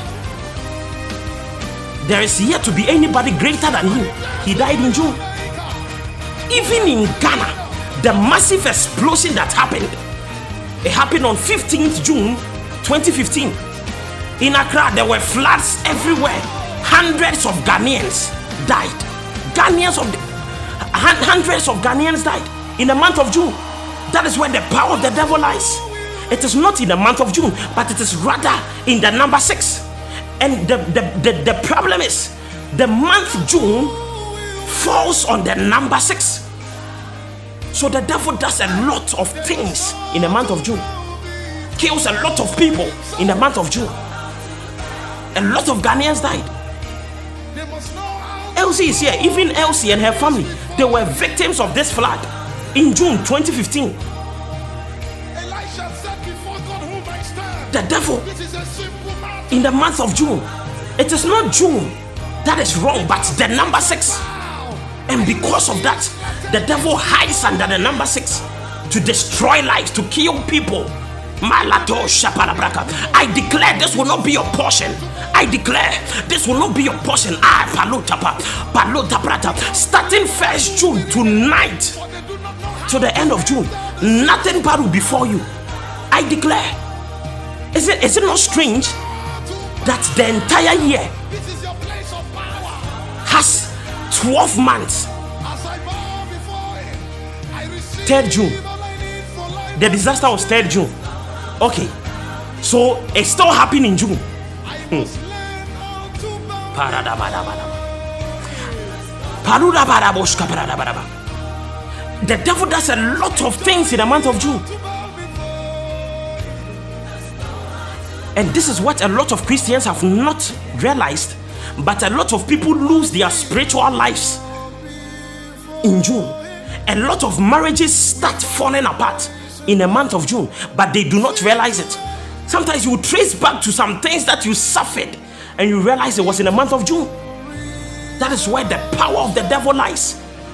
There is yet to be anybody greater than him. He died in June. Even in Ghana, the massive explosion that happened, it happened on 15th June 2015. In Accra, there were floods everywhere. Hundreds of Ghanaians died. Ghanaians of the, hundreds of Ghanaians died in the month of June. That is where the power of the devil lies. It is not in the month of June, but it is rather in the number six. And the, the, the, the problem is the month June falls on the number six. So the devil does a lot of things in the month of June. Kills a lot of people in the month of June. A lot of Ghanaians died. Elsie is here. Even Elsie and her family, they were victims of this flood in June 2015. Elisha said before God whom I stand. The devil is a simple in the month of June. It is not June that is wrong, but the number six. And because of that, the devil hides under the number six to destroy lives, to kill people. I declare this will not be your portion. I declare this will not be your portion. Ah, palotapa, palotaprata. Starting first June tonight to the end of June, nothing bad will befall you. I declare. Is it is it not strange that the entire year This is your place of power. has 12 months? As I bow before him, I receive 3rd June. all I need for life. The disaster was 3rd June. Okay. So it's still happening in June. I The devil does a lot of things in the month of June. And this is what a lot of Christians have not realized. But a lot of people lose their spiritual lives in June. A lot of marriages start falling apart in the month of June, but they do not realize it. Sometimes you trace back to some things that you suffered and you realize it was in the month of June. That is where the power of the devil lies.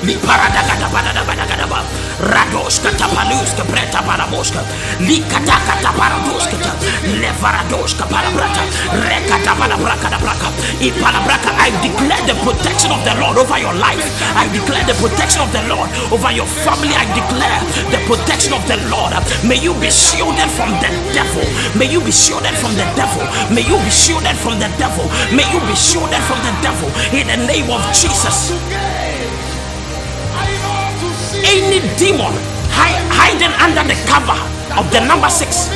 ba. Liparadagadagadabadagadaba. Radoshka tapaluska breta paraboshka. Likatakata paradoshka ta. Levaradoshka. Rekata parabraka da braka. Ipalabraka. I declare the protection of the Lord over your life. I declare the protection of the Lord over your family. I declare the protection of the Lord. May you be shielded from the devil. May you be shielded from the devil. May you be shielded from the devil. May you be shielded from the devil. In the name of Jesus. Any demon hi- hiding under the cover of the number six,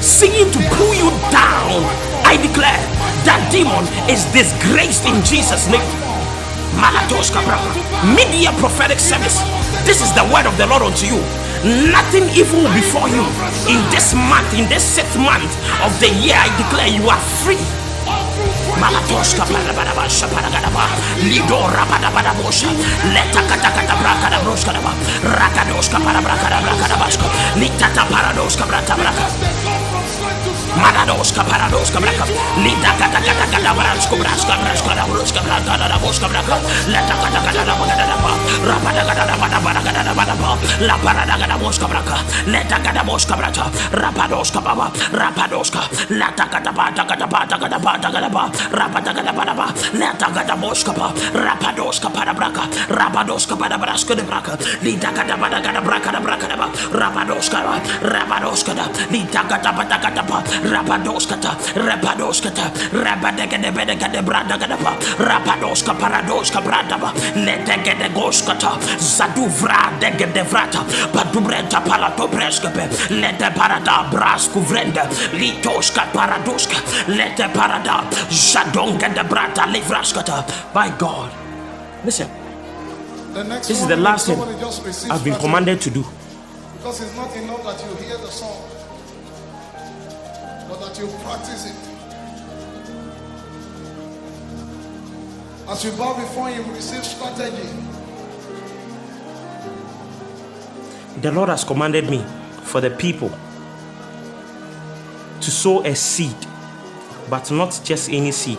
seeking to pull you down, I declare that demon is disgraced in Jesus' name. Malatos Kabra. Mid-year prophetic service. This is the word of the Lord unto you. Nothing evil befall you in this month, in this sixth month of the year. I declare you are free. Malatoska parabarabasha paragadaba Lidora parabarabosha Leta katakata brakada daba Rakadoska parabrakabrakabaska Litata paradoska brakabraka Manadoska paradoska braka lita kata kata kata bransko braska braska da broska braka da da braka leta kata kata da bagada da ba rapada kata da bada bada kata da ba la kata boska braka leta kata boska braka rapadoska baba rapadoska leta kata kata bata kata ba rapada kata bada ba leta kata boska ba rapadoska para braka braska de braka lita kata braka da braka da ba ba rapadoska da lita kata ba rapadoskata rapadoskata rabadegede bedegede bradagada ba rapadoska paradoska bradaba letegede goskata zaduvra degede vrata padubrenta palato preskepe lete parada brasku vrende litoska paradoska lete parada jadonga de brata livraskata. By God. Listen. This is the last thing somebody just receives I've been commanded to do. Because it's not enough that you hear the song, but that you practice it. As you bow before Him, receive strategy. the Lord has commanded me for the people to sow a seed, but not just any seed.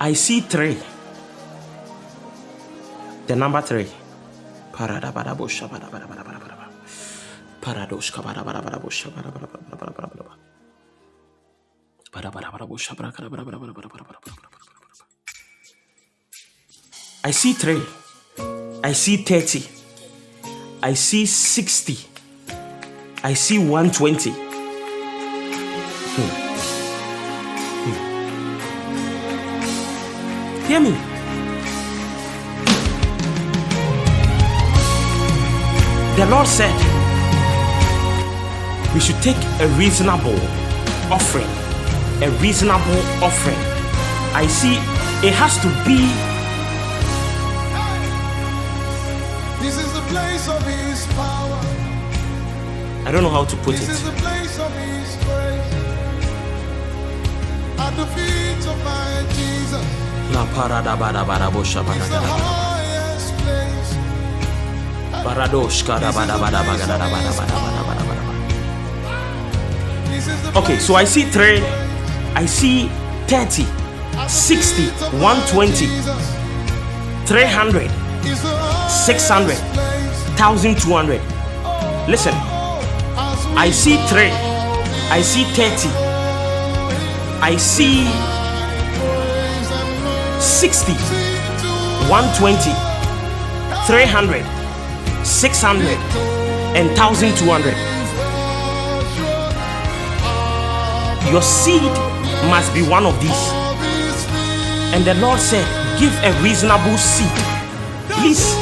I see three. The number three. I see three. I see 30. I see 60. I see 120. Hmm. Hmm. Hear me. The Lord said we should take a reasonable offering. A reasonable offering. I see it has to be This is the place of His power. I don't know how to put This is it. the place of His grace. At the feet of my Jesus. La parada bada bada bosha bada It's the bada. Okay, so I see three, I see 30, At the 60, feet of my 120, Jesus. 300, It's the highest 600. place. 1200. Listen, I see three, I see 30, I see 60, 120, 300, 600, and 1200. Your seed must be one of these. And the Lord said, Give a reasonable seed. Please,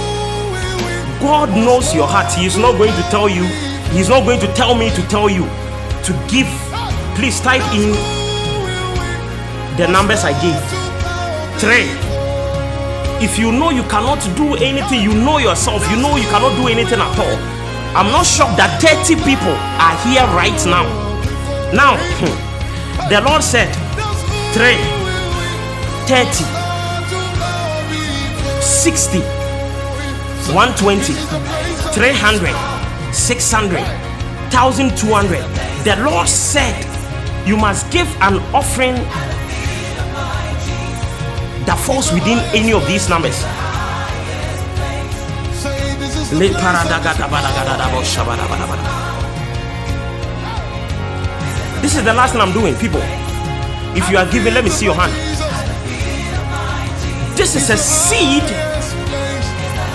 God knows your heart. He is not going to tell you, He's not going to tell me to tell you to give. Please type in the numbers I gave. Three. If you know you cannot do anything, you know yourself, you know you cannot do anything at all. I'm not shocked that 30 people are here right now. Now, the Lord said, three, 30, 60, 120, 300, 600, 1200. The Lord said, You must give an offering that falls within any of these numbers. This is the last thing I'm doing, people. If you are giving, let me see your hand. This is a seed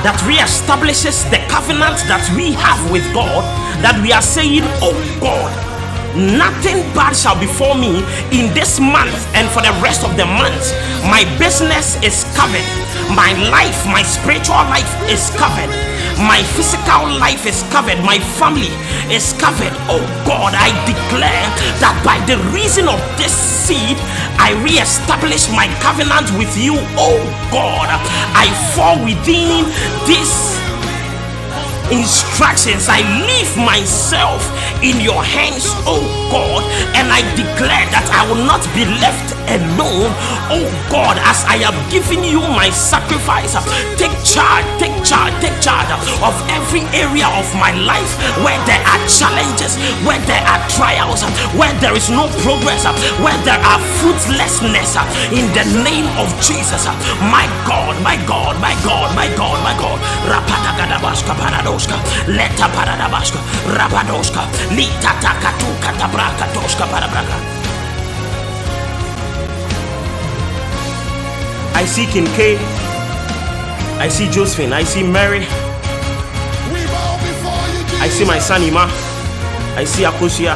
that reestablishes the covenant that we have with God. That we are saying, Oh God, nothing bad shall befall me in this month and for the rest of the month. My business is covered, my life, my spiritual life is covered. My physical life is covered. My family is covered. Oh God, I declare that by the reason of this seed, I reestablish my covenant with you. Oh God, I fall within this instructions. I leave myself in your hands, oh God, and I declare that I will not be left alone, oh God, as I have given you my sacrifice. Take charge, take charge, take charge of every area of my life where there are challenges, where there are trials, where there is no progress, where there are fruitlessness. In the name of Jesus, my God, my God, my God, my God, my God. Rabadoska, Leta Rabadoska, Lita Toska Parabraka. I see Kincaid, I see Josephine, I see Mary, I see my son Ima, I see Akosia,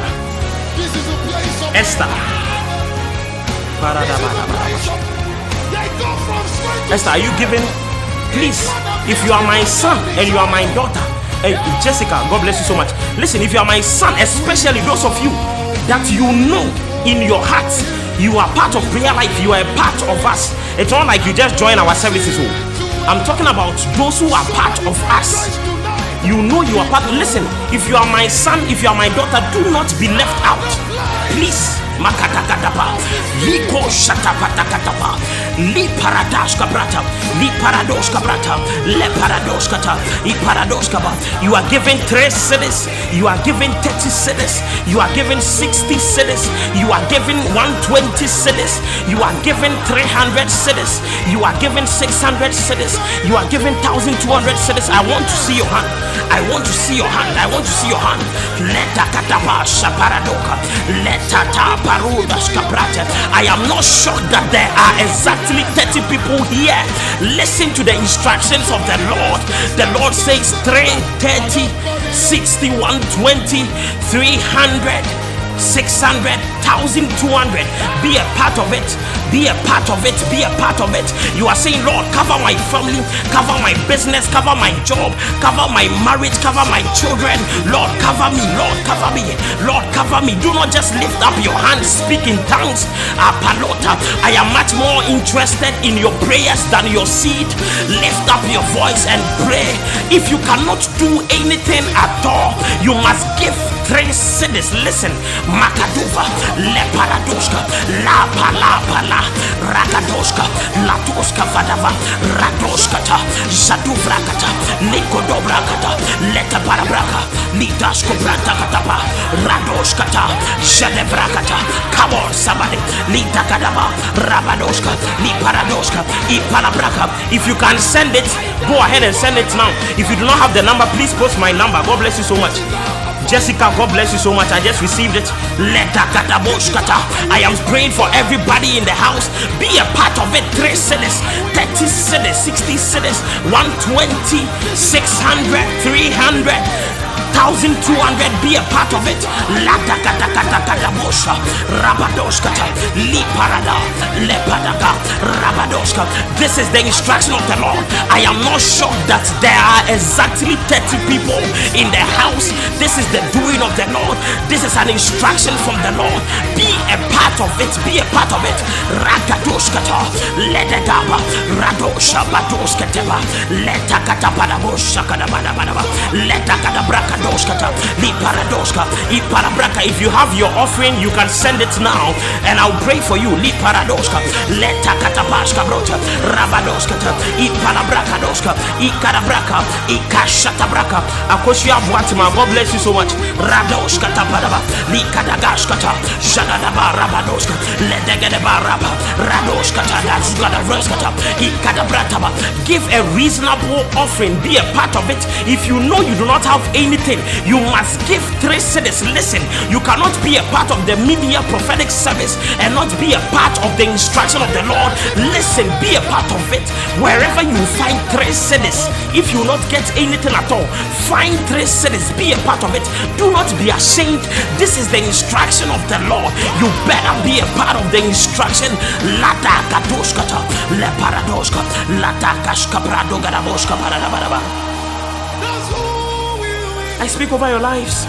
Esther. Esther, are you giving? Please, if you are my son and you are my daughter, and Jessica, God bless you so much. Listen, if you are my son, especially those of you that you know in your heart, you are part of prayer life, you are a part of us. It's not like you just join our services. oh. I'm talking about those who are part of us. You know you are part. Listen, if you are my son, if you are my daughter, do not be left out. Please. Makatakatapa, Liko Shatapatakatapa, Li Paradoska Brata, Li Paradoska Brata, Le Paradoskata, I Paradoskaba. You are given three cedis, you are given 30 cedis, you are given 60 cedis, you are given 120 cedis, you are given 300 cedis, you are given 600 cedis, you are given 1200 cedis. I want to see your hand. I want to see your hand. I want to see your hand. Leta katapa shaparadoka. Leta ta paruda skaprata. I am not shocked that there are exactly 30 people here. Listen to the instructions of the Lord. The Lord says 330 60, 120, 300. 600, 1200. Be a part of it. Be a part of it. Be a part of it. You are saying, Lord, cover my family, cover my business, cover my job, cover my marriage, cover my children. Lord, cover me. Lord, cover me. Lord, cover me. Do not just lift up your hands, speak in tongues. Apalota. I am much more interested in your prayers than your seed. Lift up your voice and pray. If you cannot do anything at all, you must give three cedis. Listen, Makaduva, Leparadoska, La Palapala, Ragadoska, Latoska Vadava, Radoskata, Zaduvrakata, Nikodobrakata, Leta Parabraka, Lidasko Brantakatapa, Radoskata, Shadevrakata. Come on, somebody, Litakadaba, Rabadoska, Liparadoska, Ipalabraka. If you can send it, go ahead and send it now. If you do not have the number, please post my number. God bless you so much. Jessica, God bless you so much. I just received it. Letter katabosh kata. I am praying for everybody in the house. Be a part of it. Three cedis, 30 cedis, 60 cedis, 120, 600, 300. 1200 be a part of it. Lata kata kata kata bosha. Rabadoskata li parada. Lepadaga rabadoska this is the instruction of the lord. I am not sure that there are exactly 30 people in the house. This is the doing of the lord. This is an instruction from the lord. Be a part of it. Be a part of it. Ragadoskata ledegaba radosha badoskateba letakata padabosha kadabadabadaba letakata braka paradoskata, li. If you have your offering, you can send it now, and I'll pray for you. Li paradoska, leta katapashka brota, rabadoskata, i parabraka doska, i karabraka, i kashata braka. Akoshia Buatima, God bless you so much. Radoskata padaba, li kadagashkata, shadadaba rabadoska, ledegedeba raba, radoskata, that's gonna raskata, i kadabrataba. Give a reasonable offering, be a part of it. If you know you do not have anything, you must give three cedis. Listen, you cannot be a part of the mid-year prophetic service and not be a part of the instruction of the Lord. Listen, be a part of it. Wherever you find three cedis, if you not get anything at all, find three cedis, be a part of it. Do not be ashamed. This is the instruction of the Lord. You better be a part of the instruction. Lata le lata kashka prado garaboska paradabaraba. I speak over your lives.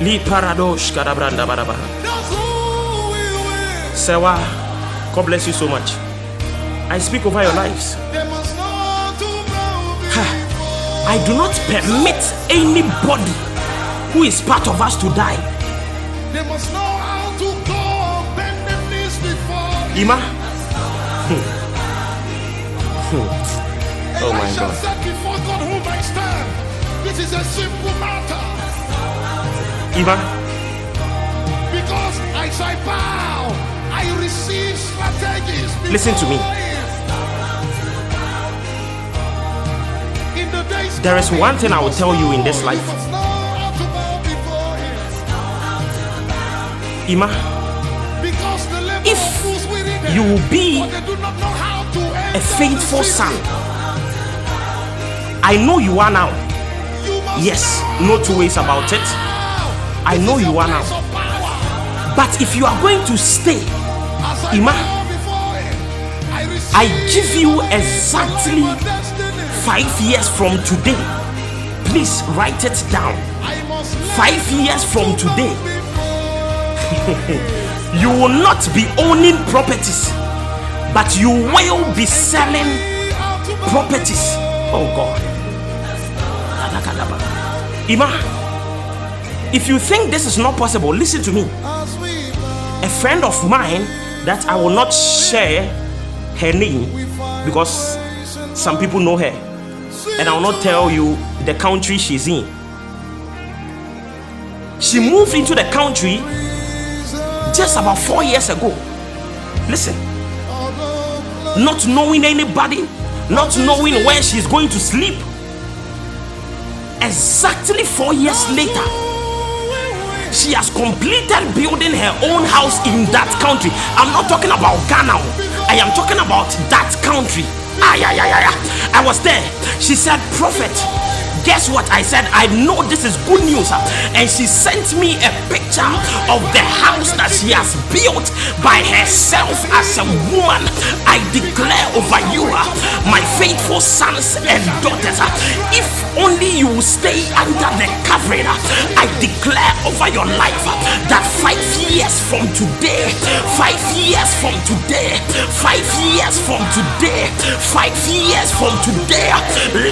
Li paradosh kadabranda baraba. Sewa, God bless you so much. I speak over your lives. I do not permit anybody who is part of us to die. Ima. Hmm. Hmm. Oh my God. before God whom I stand. This is a simple matter. Eva. Because as I bow, I receive strategies. Listen to me. There is one thing I will tell you in this life. Ima, if you will be a faithful son I know you are now. Yes, no two ways about it. I know you are now. But if you are going to stay, Ima, I give you exactly five years from today. Please write it down. Five years from today, you will not be owning properties, but you will be selling properties. Oh God. Ima, if you think this is not possible, listen to me. A friend of mine that I will not share her name because some people know her, and I will not tell you the country she's in. She moved into the country just about four years ago. Listen, not knowing anybody, not knowing where she's going to sleep exactly four years later, she has completed building her own house in that country. I'm not talking about Ghana, oh. I am talking about that country. Yeah, yeah, yeah, yeah. I was there. She said, Prophet guess what I said? I know this is good news. And she sent me a picture of the house that she has built by herself as a woman. I declare over you, uh, my faithful sons and daughters, uh, if only you stay under the covering, uh, I declare over your life that five years from today, five years from today, five years from today, five years from today,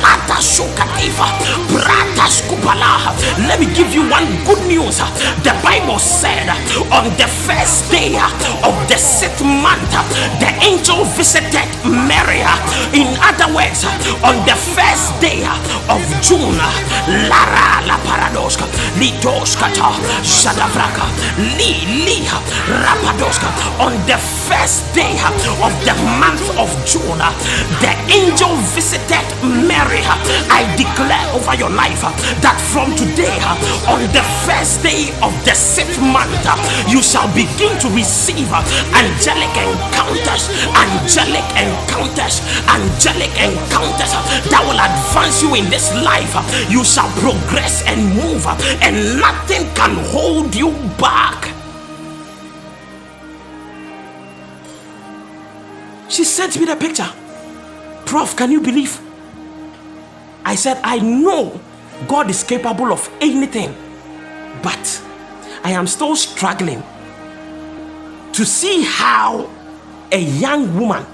Lata Shokateva, let me give you one good news. The Bible said on the first day of the sixth month, the angel visited Mary. In other words, on the first day of June, Lara la paradoska, litoskata, shadavraka, li li rapadoska. On the first day of the month of June, the angel visited Mary. I declare over your life that from today, on the first day of the sixth month, you shall begin to receive angelic encounters, angelic encounters, angelic encounters that will advance you in this life. You shall progress and move, and nothing can hold you back. She sent me the picture. Prof, can you believe? I said, I know God is capable of anything, but I am still struggling to see how a young woman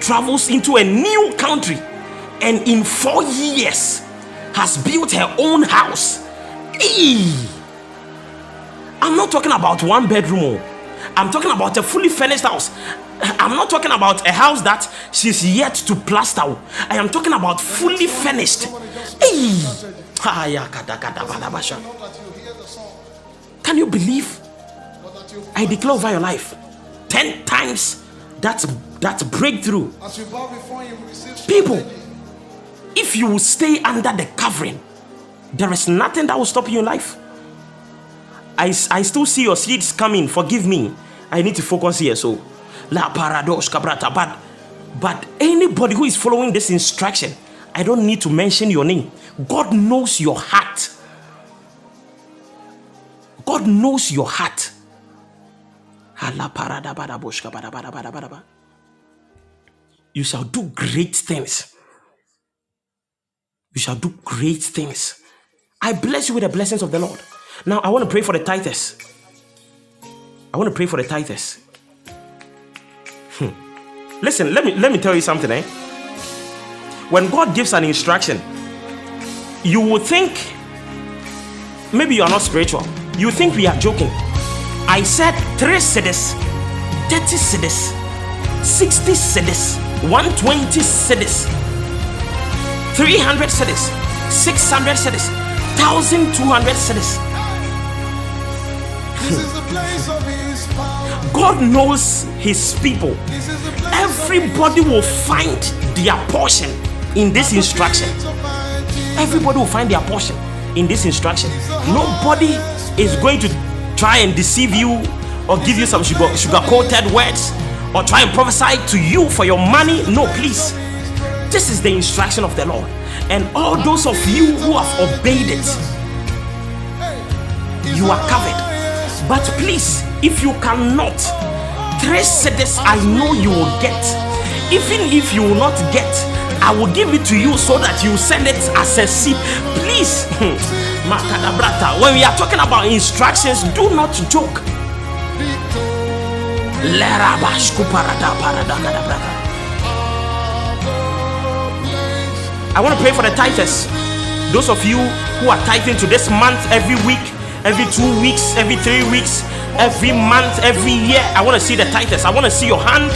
travels into a new country and in four years has built her own house. Eee. I'm not talking about one bedroom, oh. I'm talking about a fully furnished house. I'm not talking about a house that she's yet to plaster. I am talking about fully furnished. Can you believe? I declare over your life ten times that that breakthrough. People, if you will stay under the covering, there is nothing that will stop you in life. I, I still see your seeds coming. Forgive me. I need to focus here. So La paradox cabrata. But but anybody who is following this instruction, I don't need to mention your name. God knows your heart. God knows your heart. You shall do great things. You shall do great things. I bless you with the blessings of the Lord. Now I want to pray for the tithers. I want to pray for the tithers. Listen, let me let me tell you something, eh? When God gives an instruction, you will think maybe you are not spiritual. You think we are joking. I said three cedis, 30 cedis, 60 cedis, 120 cedis, 300 cedis, 600 cedis, 1200 cedis. God knows his people. Everybody will find their portion in this instruction. Everybody will find their portion in this instruction. Nobody is going to try and deceive you or give you some sugar, sugar coated words or try and prophesy to you for your money. No, please. This is the instruction of the Lord. And all those of you who have obeyed it, you are covered. But please, if you cannot, three cedis I know you will get. Even if you will not get, I will give it to you so that you send it as a seed. Please, when we are talking about instructions, do not joke. I want to pray for the tithers. Those of you who are tithing to this month every week, every two weeks, every three weeks, every month, every year. I want to see the tithers. I want to see your hand.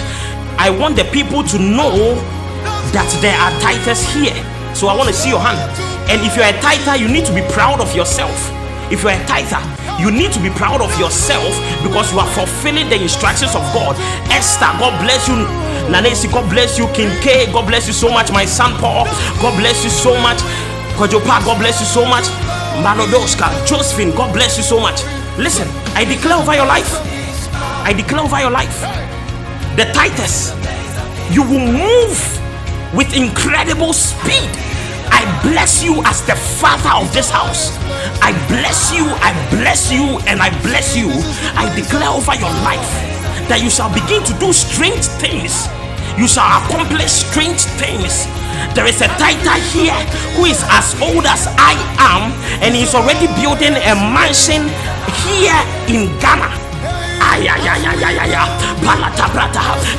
I want the people to know that there are tithers here. So I want to see your hand. And if you're a tither, you need to be proud of yourself. If you're a tither, you need to be proud of yourself because you are fulfilling the instructions of God. Esther, God bless you. Nanesi, God bless you. King K, God bless you so much. My son Paul, God bless you so much. Kojopa, God bless you so much. Malodoska, Josephine, God bless you so much. Listen, I declare over your life. I declare over your life. The tithers, You will move with incredible speed. I bless you as the father of this house. I bless you, I bless you, and I bless you. I declare over your life that you shall begin to do strange things. You shall accomplish strange things. There is a titan here who is as old as I am, and he's already building a mansion here in Ghana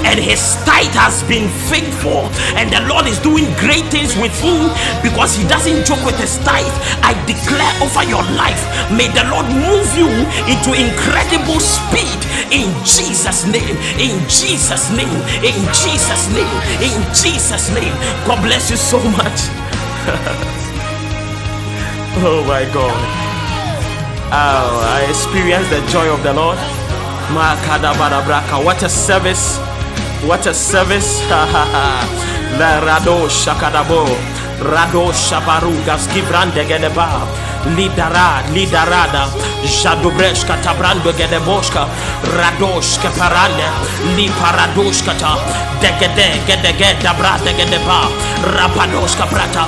and his tithe has been faithful, and the Lord is doing great things with him because he doesn't joke with his tithe. I declare over your life, may the Lord move you into incredible speed in Jesus' name, in Jesus' name, in Jesus' name, in Jesus' name. God bless you so much. oh my God. Oh, I experience the joy of the Lord. What a service! What a service! La Rado Shakadabo Rado Shabarugas Gibrande Gedeba Lidara Lidarada Tabrando Li Paradoshkata Degede Gedege Dabra Degedeba Rapadoshka Prata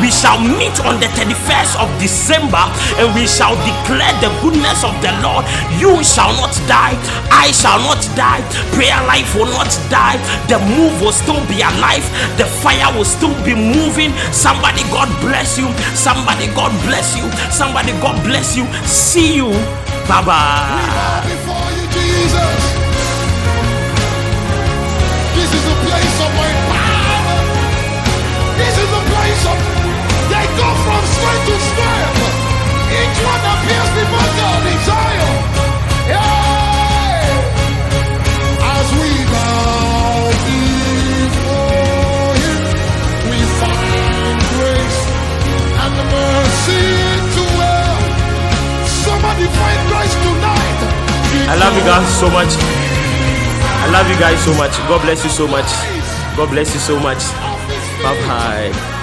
We shall meet on the 31st of December and we shall declare the goodness of the Lord. You shall not die, I shall not die, prayer life will not die, the move will still be alive, the fire will still be moving. Somebody, God bless you. Somebody, God bless you. Somebody, God bless you. See you. Bye bye. Before you, Jesus. This is a place of my power. This is a place of they go from strength to strength. Each one appears before God in Zion. Hey! I love you guys so much. I love you guys so much. God bless you so much. God bless you so much. Bye bye.